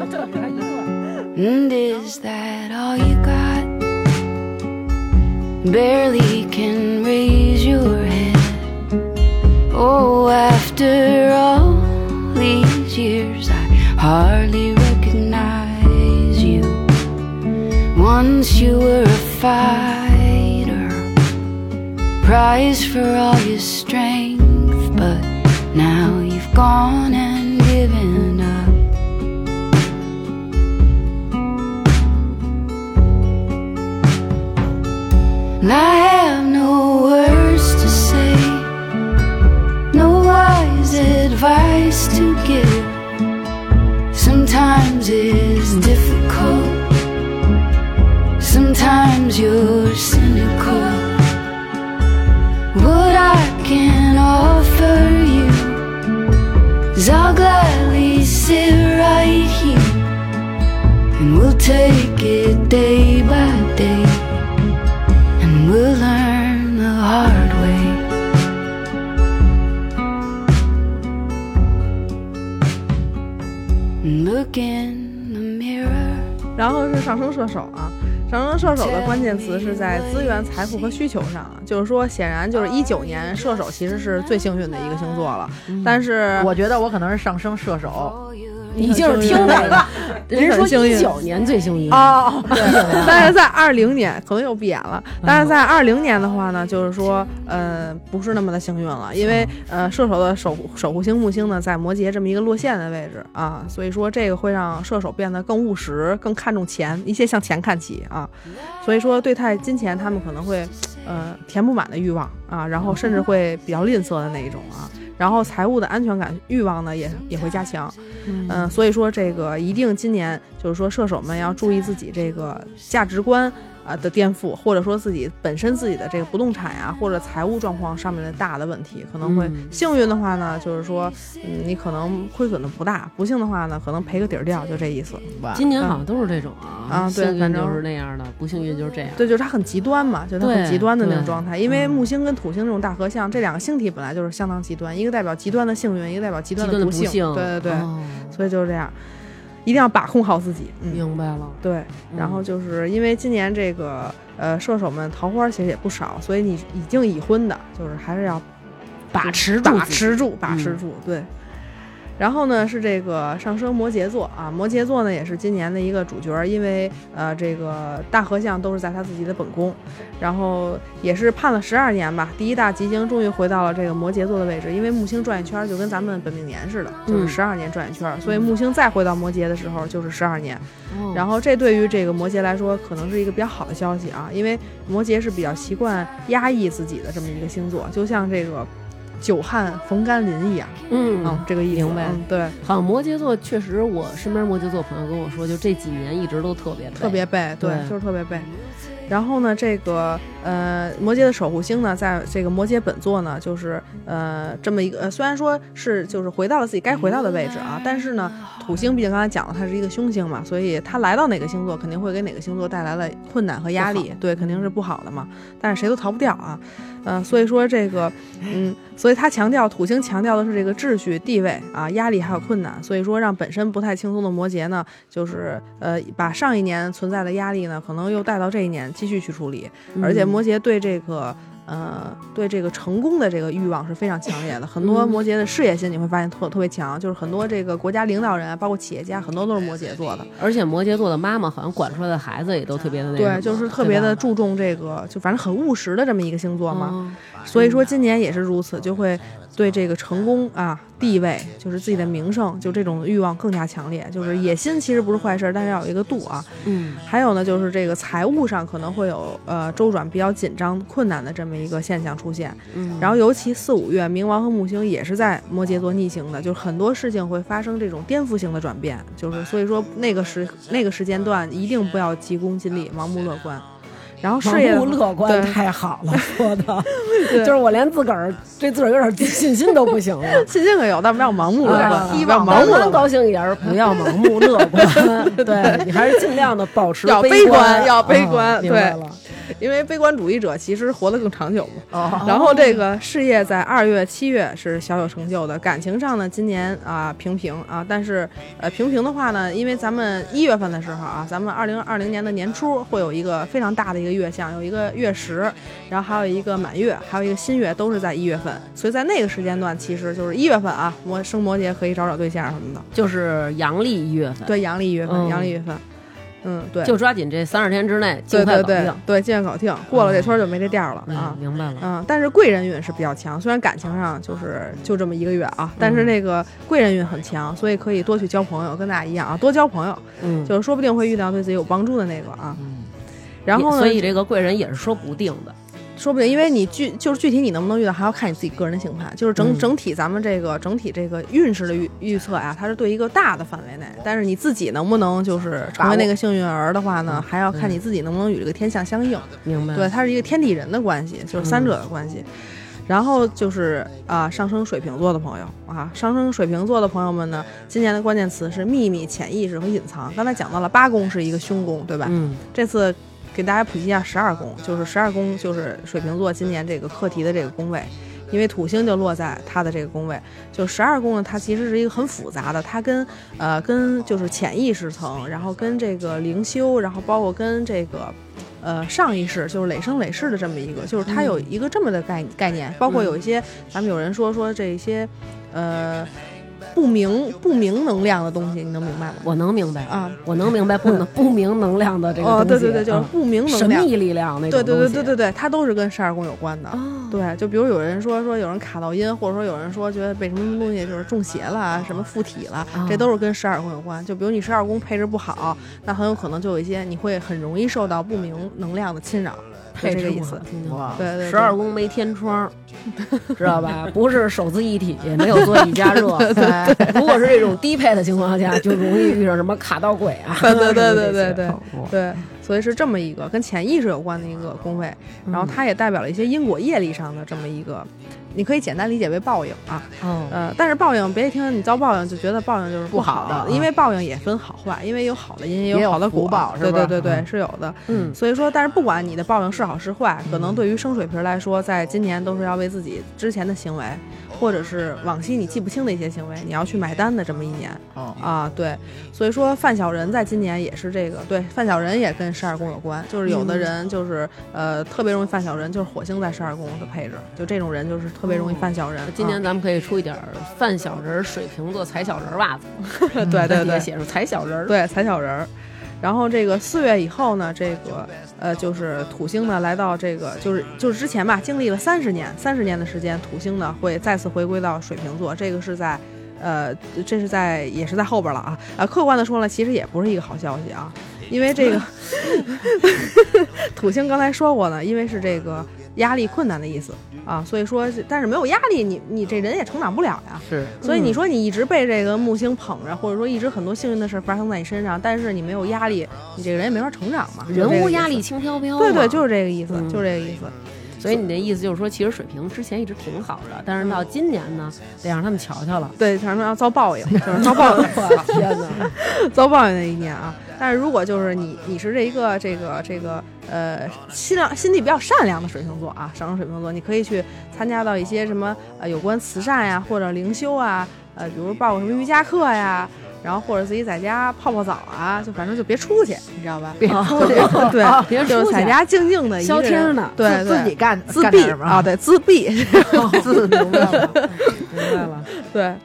特别一个。And is that all you got? Barely can raise your head. Oh, after all these years, I hardly recognize you. Once you were a fighter, prize for all your strength, but now you've gone and given up. And I have no words to say, no wise advice to give. Sometimes it's difficult, sometimes you're day by day and we'll learn the hard way. Look in the mirror. 然后是上升射手啊，上升射手的关键词是在资源、财富和需求上啊，就是说，显然就是一九年射手其实是最幸运的一个星座了，但是我觉得我可能是上升射手。你就是听这个，人说幸运一九年最幸运哦，对，*laughs* 但是在二零年可能又闭眼了。但是在二零年的话呢，就是说，呃，不是那么的幸运了，因为呃，射手的守护守护星木星呢在摩羯这么一个落线的位置啊，所以说这个会让射手变得更务实，更看重钱，一切向钱看齐啊。所以说，对待金钱，他们可能会呃填不满的欲望啊，然后甚至会比较吝啬的那一种啊。然后财务的安全感欲望呢也也会加强，嗯、所以说这个一定今年就是说射手们要注意自己这个价值观啊的颠覆，或者说自己本身自己的这个不动产呀、或者财务状况上面的大的问题，可能会嗯幸运的话呢，就是说，嗯，你可能亏损的不大；不幸的话呢，可能赔个底儿掉，就这意思。今年好像都是这种啊，啊对反正就是那样的，不幸运就是这样。对，就是它很极端嘛，就是它很极端的那种状态。因为嗯木星跟土星这种大合相，这两个星体本来就是相当极端，一个代表极端的幸运，一个代表极极端的不幸。幸，对对对，哦所以就是这样，一定要把控好自己。嗯，明白了。对。然后就是因为今年这个呃射手们桃花其实也不少，所以你已经已婚的，就是还是要把持住把持住，把嗯持住，对。然后呢是这个上升摩羯座啊，摩羯座呢也是今年的一个主角儿，因为呃这个大合相都是在他自己的本宫，然后也是判了十二年吧，第一大吉星终于回到了这个摩羯座的位置，因为木星转一圈儿就跟咱们本命年似的，就是嗯十二年转一圈儿，所以木星再回到摩羯的时候就是十二年，哦然后这对于这个摩羯来说，可能是一个比较好的消息啊，因为摩羯是比较习惯压抑自己的这么一个星座，就像这个久旱逢甘霖一样，嗯。嗯，这个意思。明白。嗯，对，好像摩羯座确实，我身边摩羯座朋友跟我说，就这几年一直都特别特别背，对，对。就是特别背。然后呢，这个呃，摩羯的守护星呢，在这个摩羯本座呢，就是呃这么一个，呃，虽然说是就是回到了自己该回到的位置啊，但是呢，土星毕竟刚才讲了，它是一个凶星嘛，所以它来到哪个星座，肯定会给哪个星座带来了困难和压力，对，肯定是不好的嘛。但是谁都逃不掉啊，呃，所以说这个，*laughs* 嗯，所以他强调土星强调的是这个秩序、地位啊、压力还有困难，所以说让本身不太轻松的摩羯呢，就是呃把上一年存在的压力呢，可能又带到这一年继续去处理，嗯而且摩羯对这个。呃，对这个成功的这个欲望是非常强烈的。很多嗯摩羯的事业心你会发现特特别强，就是很多这个国家领导人啊，包括企业家，很多都是摩羯座的。而且摩羯座的妈妈好像管出来的孩子也都特别的那对，就是特别的注重这个，就反正很务实的这么一个星座嘛。哦所以说今年也是如此，就会对这个成功啊、地位，就是自己的名声，就这种欲望更加强烈。就是野心其实不是坏事儿，但是要有一个度啊。嗯还有呢，就是这个财务上可能会有呃周转比较紧张、困难的这么一个现象出现。嗯，然后尤其四五月，冥王和木星也是在摩羯座逆行的，就是很多事情会发生这种颠覆性的转变。就是所以说那个时那个时间段一定不要急功近利、盲目乐观。然后事业乐观对太好了，*laughs* 说的就是我连自个儿对自个儿有点自信心都不行了。*laughs* 信心可有，但不要盲目乐观，要盲目。高兴一点，不要盲目乐观。*laughs* 对你还是尽量的保持要悲悲观要悲啊观对明白了。因为悲观主义者其实活得更长久嘛。哦然后这个事业在二月、七月是小有成就的，感情上呢，今年啊平平啊，但是呃平平的话呢，因为咱们一月份的时候啊，咱们二零二零年的年初会有一个非常大的一个月相，有一个月食，然后还有一个满月，还有一个新月，都是在一月份，所以在那个时间段，其实就是一月份啊，摩生摩羯可以找找对象什么的。就是阳历一月份，对，阳历一月份，嗯阳历一月份，嗯，对，就抓紧这三十天之内对对对尽快搞定。对，尽快搞定，过了这村就没这店了嗯啊。明白了。嗯，但是贵人运是比较强，虽然感情上就是就这么一个月啊，但是那个贵人运很强，所以可以多去交朋友，跟大家一样啊，多交朋友，嗯，就是说不定会遇到对自己有帮助的那个啊。嗯然后呢，所以这个贵人也是说不定的。说不定，因为你具就是具体你能不能遇到，还要看你自己个人的星盘。就是整、嗯整体咱们这个整体这个运势的预预测呀，它是对一个大的范围内，但是你自己能不能就是成为那个幸运儿的话呢，还要看你自己能不能与这个天象相应。明白？对，，它是一个天地人的关系，就是三者的关系。然后就是啊、上升水瓶座的朋友啊，上升水瓶座的朋友们呢，今年的关键词是秘密、潜意识和隐藏。刚才讲到了八宫是一个凶宫，对吧？嗯这次给大家普及一下十二宫，就是十二宫就是水瓶座今年这个课题的这个宫位。因为土星就落在它的这个宫位，就十二宫呢，它其实是一个很复杂的，它跟呃跟就是潜意识层，然后跟这个灵修，然后包括跟这个呃上意识，就是累生累世的这么一个，就是它有一个这么的概概念，包括有一些咱们有人说说这些呃不明不明能量的东西，你能明白吗？我能明白，啊，我能明白不能 *laughs* 不明能量的这个哦，东西对对对，就是嗯不明能量神，秘力量那对对种东西。对对对对，它都是跟十二宫有关的。哦，对，就比如有人说说有人卡到音，或者说有人说觉得被什么东西就是中邪了啊，什么附体了，这都是跟十二宫有关。就比如你十二宫配置不好，那很有可能就有一些你会很容易受到不明能量的侵扰，就配这个意思哇，对对对，十二宫没天窗，*laughs* 知道吧？不是手自一体，没有座椅加热。对如果是这种低配的情况下，就容易遇上什么卡到鬼啊。对对对对对对，所以是这么一个跟潜意识有关的一个宫位，然后它也代表了一些因果业力上的这么一个，你可以简单理解为报应啊。哦，呃，但是报应别一听你遭报应就觉得报应就是不好好的啊因为报应也分好坏，因为有好的因有好的果报对对对对，嗯是有的。嗯，所以说，但是不管你的报应是好是坏，可能对于生水瓶来说，在今年都是要为自己之前的行为，或者是往昔你记不清的一些行为，你要去买单的这么一年哦，啊。对，所以说犯小人在今年也是这个，对，犯小人也跟十二宫有关，就是有的人就是、呃特别容易犯小人，就是火星在十二宫的配置，就这种人就是特别容易犯小人。今年咱们可以出一点儿犯小人儿水瓶座踩小人儿袜子，*laughs* 啊、对对对，写出踩小人儿。对，踩小人儿。然后这个四月以后呢，这个呃，就是土星呢来到这个，就是就是之前吧，经历了三十年，三十年的时间，土星呢会再次回归到水瓶座，这个是在。呃，这是在也是在后边了啊啊！客观的说呢，其实也不是一个好消息啊，因为这个 *laughs* *laughs* 土星刚才说过呢，因为是这个压力困难的意思啊，所以说，但是没有压力，你你这人也成长不了呀。是所以你说你一直被这个木星捧着，或者说一直很多幸运的事儿发生在你身上，但是你没有压力，你这个人也没法成长嘛。人无压力，轻飘飘。对对，就是这个意思，嗯就是这个意思。所以你的意思就是说，其实水平之前一直挺好的，但是到今年呢，得让他们瞧瞧了。对，反正要遭报应，就是遭报应，*laughs* 天哪！*laughs* 遭报应的一年啊。但是如果就是你，你是这一个这个这个呃心量心地比较善良的水瓶座啊，上升水瓶座，你可以去参加到一些什么呃有关慈善呀或者灵修啊，呃比如报个什么瑜伽课呀。然后或者自己在家泡泡澡啊，就反正就别出去，你知道吧？别出去 *laughs* 对，别出去就在家静静的消停呢对自自己，干自闭干点什么啊，对，自闭，*laughs* 自明白了，明白了。*laughs* 对。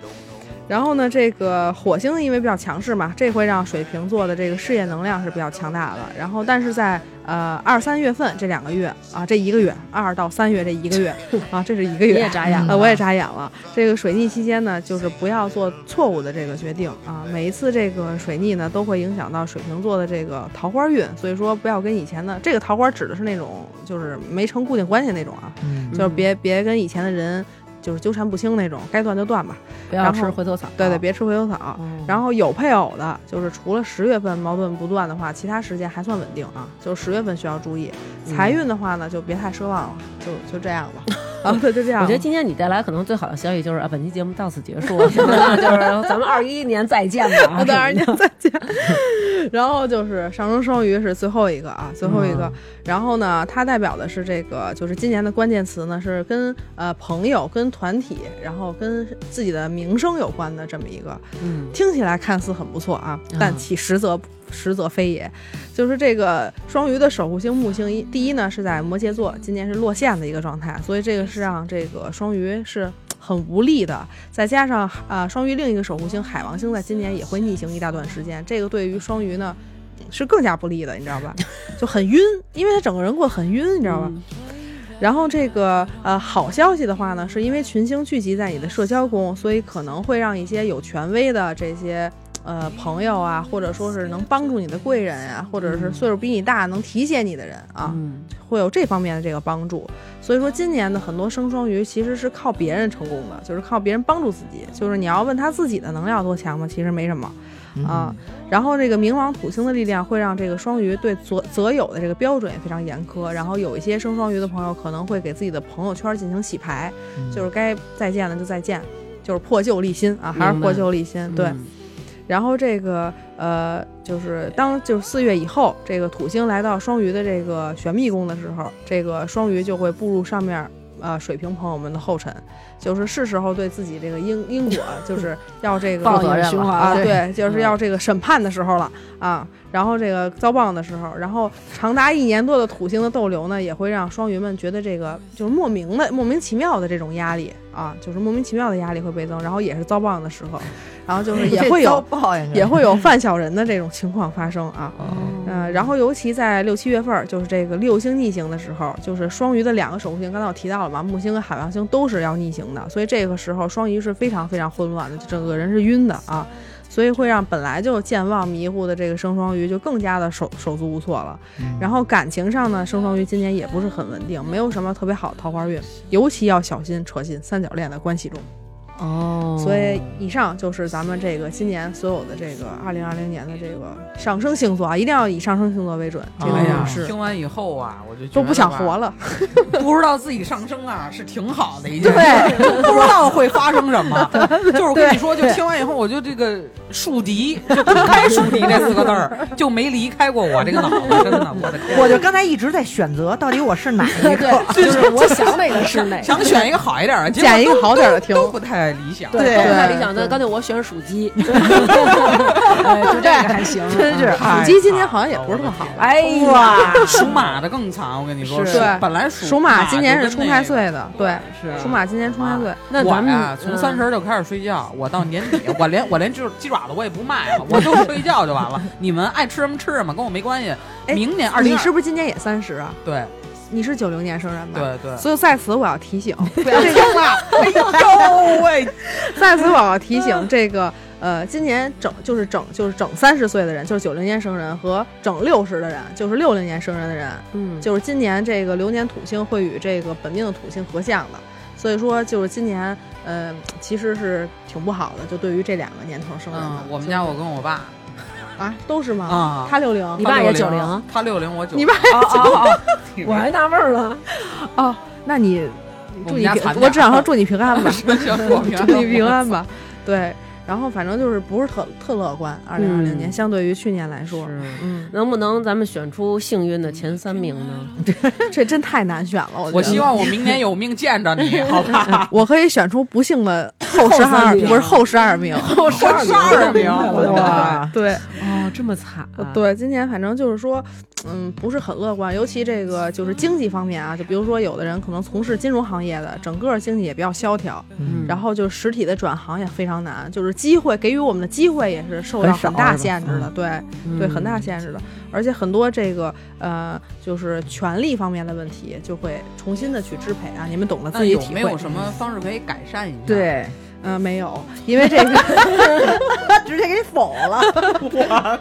然后呢，这个火星因为比较强势嘛，这会让水瓶座的这个事业能量是比较强大的。然后，但是在呃二三月份这两个月啊，这一个月，二到三月这一个月 *laughs* 啊，这是一个月，你也眨眼了呃，我也眨眼了。这个水逆期间呢，就是不要做错误的这个决定啊。每一次这个水逆呢，都会影响到水瓶座的这个桃花运，所以说不要跟以前的这个桃花指的是那种就是没成固定关系那种啊，嗯就是别别跟以前的人就是纠缠不清那种，该断就断吧。不要吃回头草。对对，别吃回头草。哦然后有配偶的，就是除了十月份矛盾不断的话，其他时间还算稳定啊。就十月份需要注意嗯财运的话呢，就别太奢望了，就就这样吧。*laughs* 啊，对，就这样。我觉得今天你带来可能最好的消息就是啊，本期节目到此结束，*laughs* 就是咱们二一年再见吧。*laughs* 二一年 *laughs* 再见。然后就是上升双鱼是最后一个啊，最后一个。嗯然后呢，它代表的是这个，就是今年的关键词呢是跟呃朋友、跟团体，然后跟自己的名声有关的这么一个。嗯，听起来看似很不错啊，啊但其实则实则非也。就是这个双鱼的守护星木星一，第一呢是在摩羯座，今年是落陷的一个状态，所以这个是让这个双鱼是很无力的。再加上啊、双鱼另一个守护星海王星在今年也会逆行一大段时间，这个对于双鱼呢是更加不利的，你知道吧？*laughs* 就很晕，因为他整个人过得很晕，你知道吧？嗯然后这个呃好消息的话呢，是因为群星聚集在你的社交宫，所以可能会让一些有权威的这些呃朋友啊，或者说是能帮助你的贵人啊，或者是岁数比你大能提携你的人啊，嗯会有这方面的这个帮助。所以说今年的很多生双鱼其实是靠别人成功的，就是靠别人帮助自己。就是你要问他自己的能量多强吗？其实没什么。啊，然后这个冥王土星的力量会让这个双鱼对择择友的这个标准也非常严苛，然后有一些生双鱼的朋友可能会给自己的朋友圈进行洗牌，就是该再见的就再见，就是破旧立新啊，还是破旧立新，对。嗯然后这个呃，就是当就是四月以后，这个土星来到双鱼的这个玄秘宫的时候，这个双鱼就会步入上面呃水瓶朋友们的后尘，就是是时候对自己这个因因果就是要这个报责任了应循环啊，对，就是嗯要这个审判的时候了啊。然后这个遭报应的时候，然后长达一年多的土星的逗留呢，也会让双鱼们觉得这个就是莫名的、莫名其妙的这种压力啊，就是莫名其妙的压力会倍增，然后也是遭报应的时候，然后就是也 *laughs* 会这遭有报应，也会有犯小人的这种情况发生啊。哦嗯、然后尤其在六七月份儿，就是这个六星逆行的时候，就是双鱼的两个守护星，刚才我提到了嘛，木星跟海王星都是要逆行的，所以这个时候双鱼是非常非常混乱的，就整个人是晕的啊，所以会让本来就健忘迷糊的这个生双鱼就更加的手手足无措了。然后感情上呢，生双鱼今年也不是很稳定，没有什么特别好的桃花运，尤其要小心扯进三角恋的关系中。哦，所以以上就是咱们这个今年所有的这个二零二零年的这个上升星座啊，一定要以上升星座为准。这个哎听完以后啊，我就觉得都不想活，了。*laughs* 不知道自己上升啊是挺好的一件事，不知道会发生什么。*laughs* 就是我跟你说，就听完以后，我就这个树敌，就公开树敌这四个字儿 *laughs* 就没离开过我这个脑子，真的，我的天。我就刚才一直在选择，到底我是哪一对个？，*laughs* 就是我想哪个是哪个。想选一个好一点的，*laughs* 结果捡一个好点的听都不太理想。对，对不太理想。那干脆我选属鸡，哎就这个还行，真是啊属鸡今年好像也不是特好。哎呀，属马的更惨，我跟你说，对本来属属马今年是冲太岁的，对，是属马今年冲太岁。我那咱们呀，从嗯三十就开始睡觉，我到年底，我连我连就是鸡爪子我也不卖了，我就 *laughs* 睡觉就完了。你们爱吃什么吃什么，跟我没关系。哎明年二零你是不是今年也三十啊？对你是九零年生人吧？对对，所以在此我要提醒，不要听了，*laughs* 哎呦喂，*laughs* 在此我要提醒这个呃，今年整就是整就是整三十岁的人，就是九零年生人和整六十的人，就是六零年生人的人，嗯，就是今年这个流年土星会与这个本命的土星合相的，所以说就是今年呃其实是挺不好的，就对于这两个年头生人的嗯，我们家我跟我爸啊都是吗？啊，他六零，你爸也他60 90他六零我九，你爸也九零，*laughs* 我还纳闷儿了，哦，那你祝你平我只想说祝你平安吧，祝你平安吧，*laughs* 对。然后反正就是不是特特乐观，二零二零年嗯相对于去年来说，嗯，能不能咱们选出幸运的前三名呢？*laughs* 这真太难选了。我我希望我明年有命见着你，好吧？*laughs* 我可以选出不幸的后十二，名不是后十二名。后十二十二名哇，对哦，这么惨啊，对，今年反正就是说，嗯，不是很乐观，尤其这个就是经济方面啊，就比如说有的人可能从事金融行业的，整个经济也比较萧条，嗯然后就实体的转行也非常难，就是机会给予我们的机会也是受到很大限制的，对对，很大限制的，而且很多这个呃，就是权利方面的问题就会重新的去支配啊，你们懂得自己体会有没有。什么方式可以改善一下？，对，嗯、没有，因为这个 *laughs* 直接给你否了。*laughs*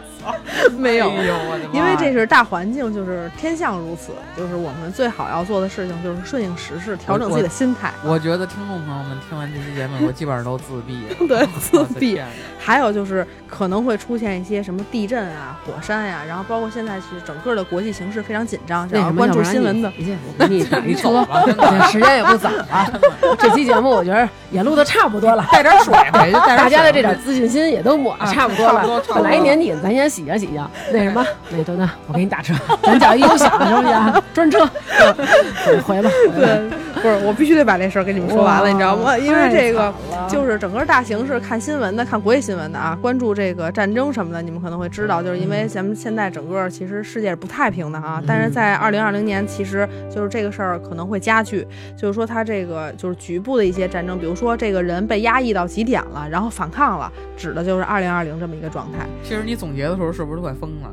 没有。哎呦我的妈呀！因为这是大环境，就是天象如此，就是我们最好要做的事情就是顺应时势，调整自己的心态。我觉得听众朋友们听完这期节目，我基本上都自闭了。*laughs* 对自闭还有就是可能会出现一些什么地震啊、火山呀、然后包括现在是整个的国际形势非常紧张，那什么想要关注新闻的。不然你我给你打一你走车，吧，真的。时间也不早了。这期节目我觉得也录的差不多了。*laughs* 带点水回去，*laughs* 大家的这点自信心也都抹的差不多了本来年底咱先洗呀洗呀，那什么，那等等，我给你打车，咱脚一有响，行不行？专车，对回吧。回吧对，不是，我必须得把这事儿跟你们说完了，你知道吗？因为这个就是整个大形势，看新闻的、看国际新闻的啊，关注这个战争什么的，你们可能会知道，就是因为咱们现在整个其实世界是不太平的啊，但是在二零二零年，其实就是这个事儿可能会加剧，就是说它这个就是局部的一些战争，比如说这个人被压抑到极点了，然后反抗了，指的就是二零二零这么一个状态。其实你总结的时候是不是都快疯了？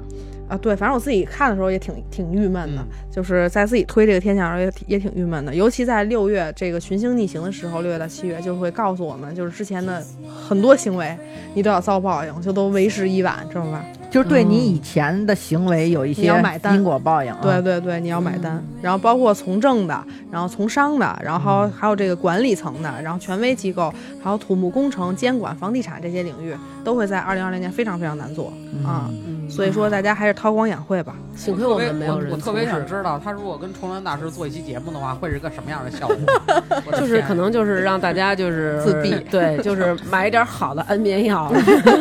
啊，对，反正我自己看的时候也挺挺郁闷的，嗯就是在自己推这个天象的时候也挺也挺郁闷的，尤其在六月这个群星逆行的时候，六月到七月就会告诉我们，就是之前的很多行为你都要遭报应，就都为时已晚，知道吧？就是对你以前的行为有一些因果报应啊。对对对，你要买单，然后包括从政的，然后从商的，然后还有这个管理层的，然后权威机构，还有土木工程、监管、房地产这些领域，都会在二零二零年非常非常难做啊。嗯所以说，大家还是韬光养晦吧。幸亏我们没有人我我特别想知道，他如果跟重阳大师做一期节目的话，会是个什么样的效果？*laughs* 就是可能就是让大家就是 *laughs* 自闭对，就是买一点好的安眠药。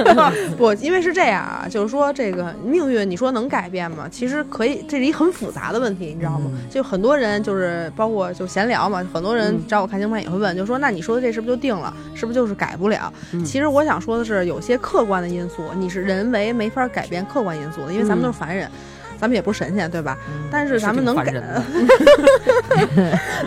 *laughs* 不，因为是这样啊，就是说这个命运，你说能改变吗？其实可以，这是一很复杂的问题，你知道吗？就很多人就是包括就闲聊嘛，很多人找我看星盘也会问，就说那你说的这是不是就定了？是不是就是改不了？嗯其实我想说的是，有些客观的因素，你是人为没法改变客观因素的，因为咱们都是凡人。咱们也不是神仙，对吧？但是咱们能改 *laughs*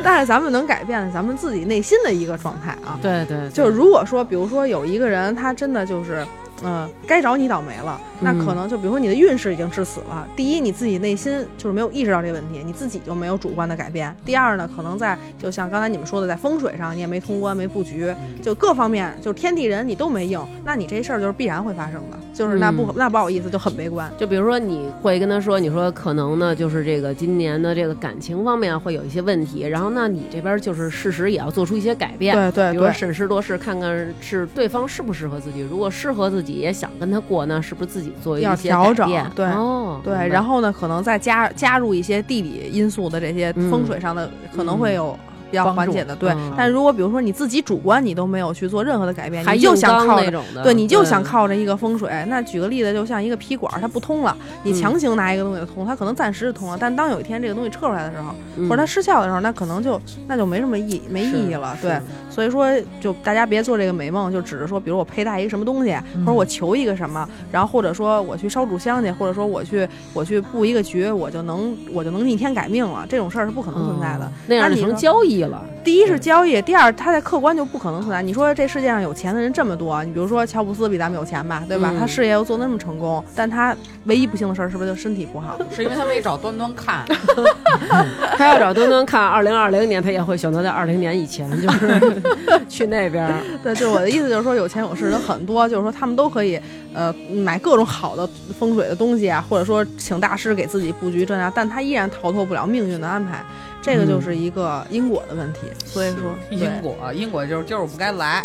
但是咱们能改变咱们自己内心的一个状态啊。对对，就是如果说，比如说有一个人，他真的就是，嗯、该找你倒霉了，那嗯可能就比如说你的运势已经致死了。第一，你自己内心就是没有意识到这个问题，你自己就没有主观的改变。第二呢，可能在就像刚才你们说的，在风水上你也没通关、没布局，就各方面就是天地人你都没应，那你这事儿就是必然会发生的，就是那不、嗯那不好意思就很悲观。就比如说，你会跟他说，你说可能呢，就是这个今年的这个感情方面会有一些问题，然后那，你这边就是事实也要做出一些改变，对对比如说审时度势，看看是对方适不适合自己，如果适合自己，也想跟他过，那是不是自己做一要些调整？对哦，对，然后呢，可能再加加入一些地理因素的这些嗯风水上的，可能会有比较缓解的。对嗯，但如果比如说你自己主观你都没有去做任何的改变，你就想靠。那种的，对，你就想靠着一个风水。那举个例子，就像一个皮管，它不通了，你嗯强行拿一个东西通，它可能暂时是通了，但当有一天这个东西撤出来的时候，嗯或者它失效的时候，那可能就那就没什么意没意义了。对，所以说就大家别做这个美梦，就指着说，比如我佩戴一个什么东西，或者我求一个什么，然后或者说我去烧炷香去，或者说我去我去布一个局，我就能我就能逆天改命了，这种事儿是不可能存在的。哦那样就成那你说交易了。第一是交易，第二它在客观就不可能存在。你说这世界上有钱的人这么多，你比如说乔布斯比咱们有钱吧，对吧？嗯他事业又做得那么成功，但他唯一不幸的事儿是不是就身体不好？是因为他没找端端看，*laughs* 他要找端端看二零二零年，他也会选择在二零年以前，就是 *laughs* 去那边。对，就是我的意思，就是说有钱有势人很多，就是说他们都可以呃买各种好的风水的东西啊，或者说请大师给自己布局这样，但他依然逃脱不了命运的安排。这个就是一个因果的问题，所以说因果因果就是就是我不该来，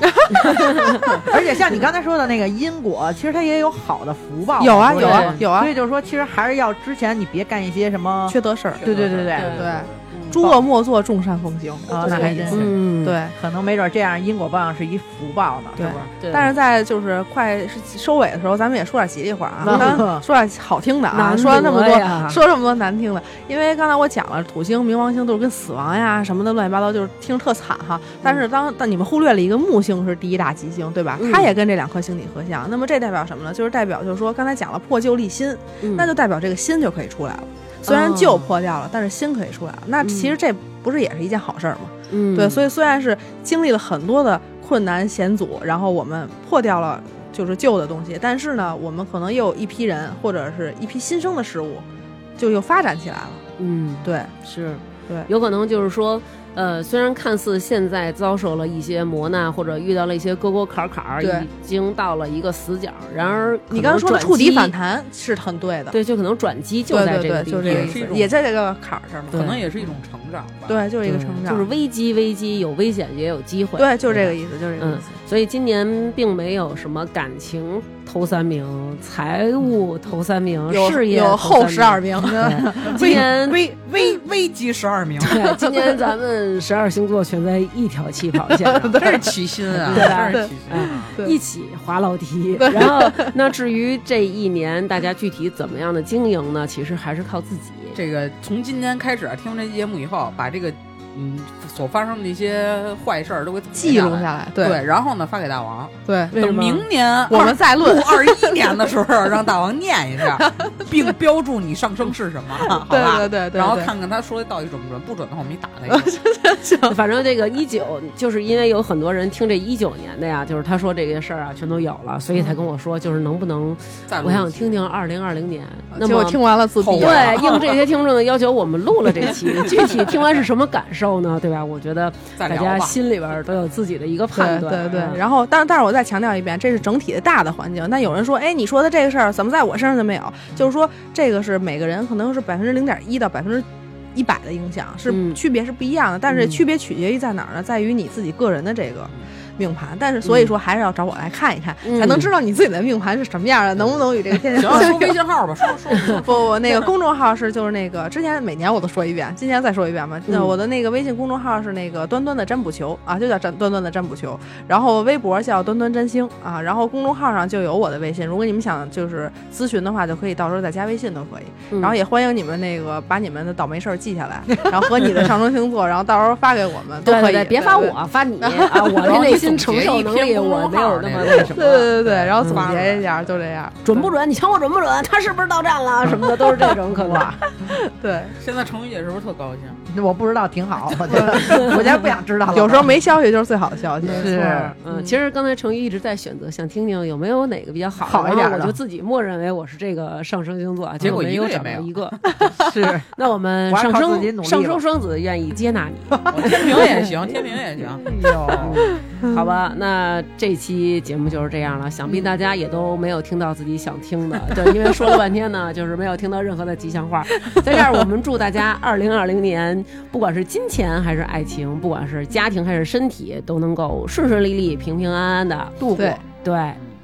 *laughs* 而且像你刚才说的那个因果，其实它也有好的福报。有啊有啊有啊所，以就是说，其实还是要之前你别干一些什么。缺德事儿。对对对对对，诸恶莫作，众善奉行。啊，那还真是。嗯，对。可能没准这样因果报应是一福报呢，是对不是？对但是在就是快收尾的时候，咱们也说点吉利话啊，嗯咱说点好听的啊，说了那么多，说这么多难听的，因为刚才我讲了土星、冥王星都是跟死亡呀什么的乱七八糟，就是听着特惨哈。但是当但你们忽略了一个木星是第一大吉星，对吧？嗯它也跟这两颗星体合相，那么这代表什么呢？就是代表就是说刚才讲了破旧立新，嗯那就代表这个新就可以出来了。虽然旧破掉了，但是新可以出来了。那嗯其实这不是也是一件好事儿吗？嗯，对，所以虽然是经历了很多的困难险阻，然后我们破掉了就是旧的东西，但是呢，我们可能又有一批人或者是一批新生的事物，就又发展起来了。嗯，对，是，对有可能就是说，呃，虽然看似现在遭受了一些磨难，或者遇到了一些沟沟坎坎儿，已经到了一个死角，然而你刚刚说的触底反，弹是很对的。对，就可能转机就在这个地方，就这个意思，是一种也在这个坎儿上嘛。可能也是一种成长吧。对，就是一个成长。就是危机，危机有危险也有机会，对，就是这个意思，就是这个意嗯思。，所以今年并没有什么感情头三名、财务头三名、有事业后十二名，对 *laughs* 今年 *laughs* 危危危机十二名，*laughs* 对，今年咱们十二星座全在一条起跑线上，真是齐心啊，对吧真是齐心啊。一起滑楼梯。然后，那至于这一年大家具体怎么样的经营呢？其实还是靠自己。这个从今天开始啊听完这节目以后，把这个嗯所发生的一些坏事儿都给记录下来。对，然后呢发给大王，对，等明年我们再论。二一年的时候，让大王念一下，*laughs* 并标注你上升是什么，好对吧？对对对，然后看看他说的到底准不准，不准的话我们一打他一 *laughs* 个。*laughs* 反正这个一九，就是因为有很多人听这一九年的呀，就是他说这些事儿啊，全都有了，所以才跟我说，就是能不能，再我想听听二零二零年。那么。听完了自闭后。对，应这些听众的要求，我们录了这期，具体听完是什么感受呢？对吧？我觉得大家。心里边都有自己的一个判断。对，对对然后，但但是我再强调一遍，这是整体的大的环境。那有人说，哎，你说的这个事儿怎么在我身上就没有？就是说，这个是每个人可能是百分之零点一到百分之一百的影响，是嗯区别是不一样的。但是嗯区别取决于在哪儿呢？在于你自己个人的这个命盘。但是所以说，还是要找我来看一看，嗯才能知道你自己的命盘是什么样的，能不能与这个天行，说微信号吧，说说说。不不，那个公众号是就是那个之前每年我都说一遍，今年再说一遍吧。那嗯我的那个微信公众号是那个端端的占卜球啊，就叫占端端的占卜球。然后微博叫端端占星啊，然后公众号上就有我的微信，如果你们想就是咨询的话，就可以到时候再加微信都可以。嗯然后也欢迎你们那个把你们的倒霉事儿记下来，然后和你的上升星座，然后到时候发给我们都可以。对对对，别发我，发你啊！我的内心 *laughs* 心承受能力我没有那么那什么。对对对对，然后总结一下，就这样。准不准？你瞧我准不准？他是不是到站了？什么的都是这种可能。对，*laughs* 现在程宇姐是不是特高兴？*laughs* 我不知道，挺好，我觉得，*laughs* 我家不想知道了。有时候没消息就是最好的消息。是，嗯，其实刚才程宇一直在选择，想听听有没有哪个比较好好一点的然后我就自己默认为我是这个上升星座啊，结果没有一个也没有找到一个。是，那我们上升上升双子愿意接纳你，我天平也行，天平也行。哎呦，好吧？那这期节目就是这样了，想必大家也都没有听到自己想听的，对，因为说了半天呢，*laughs* 就是没有听到任何的吉祥话。*laughs* 在这儿，我们祝大家二零二零年，不管是金钱还是爱情，不管是家庭还是身体，都能够顺顺利利、平平安安的度过对。对，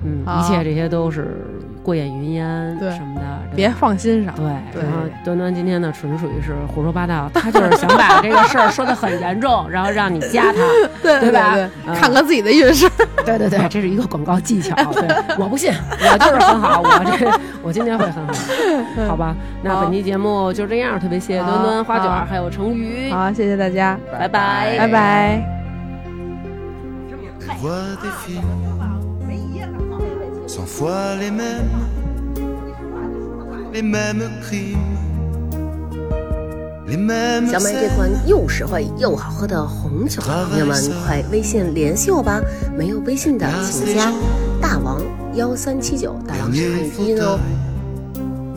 嗯，一切这些都是过眼云烟对什么的，别放心上。对，然后端端今天呢，纯属于是胡说八道，他就是想把这个事儿说的很严重，然后让你加他，*laughs* 对对吧看看自己的运势。*laughs* 对对对，这是一个广告技巧。对，我不信，我就是很好，我这我今天会很好，好吧？那本期节目就这样，特别谢谢端端、花卷还有成鱼，好，谢谢大家，拜拜，拜拜。Vois des films, cent fois les mêmes, les mêmes crimes, les mêmes 想买这.款又实惠又好喝的红酒，朋友们快微信联系我吧！没有微信的请加大王幺三七九，大王是汉语拼音哦。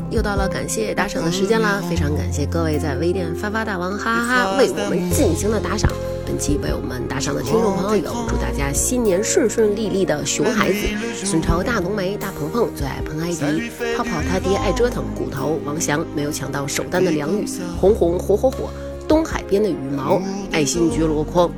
又到了感谢打赏的时间啦！非常感谢各位在微店发发大王哈哈哈为我们进行的打赏。本期为我们打赏的听众朋友有：祝大家新年顺顺利利的熊孩子、孙超、大浓眉、大鹏鹏、最爱彭艾迪、泡泡他爹爱折腾、骨头、王翔没有抢到首单的梁宇、红红火火火、东海边的羽毛、爱新觉罗筐。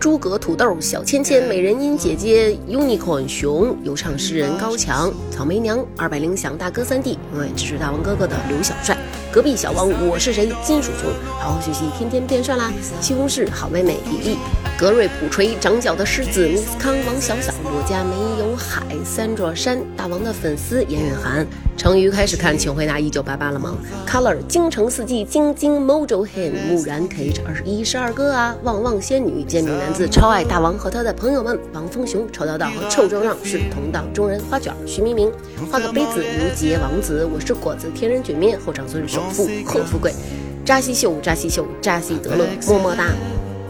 诸葛土豆、小芊芊、美人音姐姐、Unicorn 熊、有唱诗人高强、草莓娘、二百零响大哥三弟，永远支持大王哥哥的刘小帅、隔壁小王我是谁？金属熊，好好学习，天天变帅啦！西红柿好妹妹比利、格瑞普锤、长角的狮子、Miss 康、王小小、我家没有海、三座山、大王的粉丝严远涵。成瑜开始看《请回答一九八八》了吗？Color 京城四季晶晶 Mojo Hen 木然 KH 二十一十二哥啊，旺旺仙女煎饼男子超爱大王和他的朋友们，王峰雄臭道道和臭正让是同道中人，花卷。徐明明画个杯子刘杰王子，我是果子天人卷面后长孙首富贺富贵，扎西秀扎西秀扎西德勒么么哒。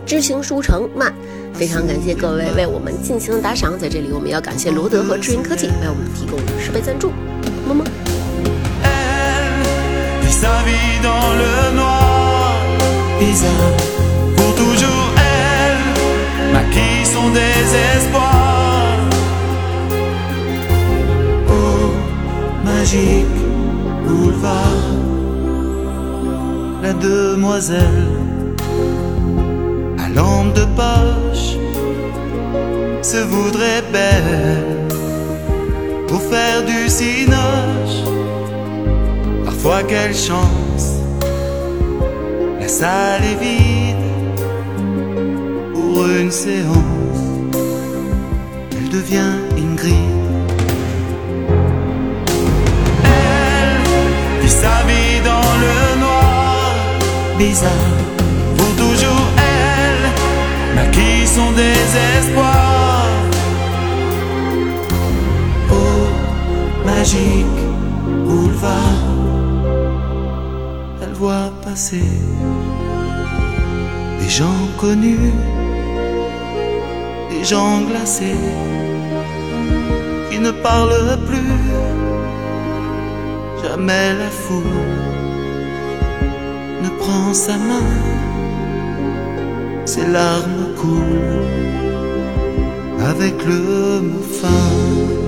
知行书城慢，非常感谢各位为我们进行的打赏，在这里我们要感谢罗德和智云科技为我们提供十倍赞助，么么。La demoiselle à lampe de poche se voudrait belle pour faire du cinoche. Parfois quelle chance, la salle est vide pour une séance. Elle devient Ingrid. Elle vit sa vie dans le bizarre. Pour toujours, elle maquille son désespoir. Oh, magique boulevard elle voit passer des gens connus, des gens glacés qui ne parlent plus. Jamais la foule prend sa main, ses larmes coulent avec le mot fin.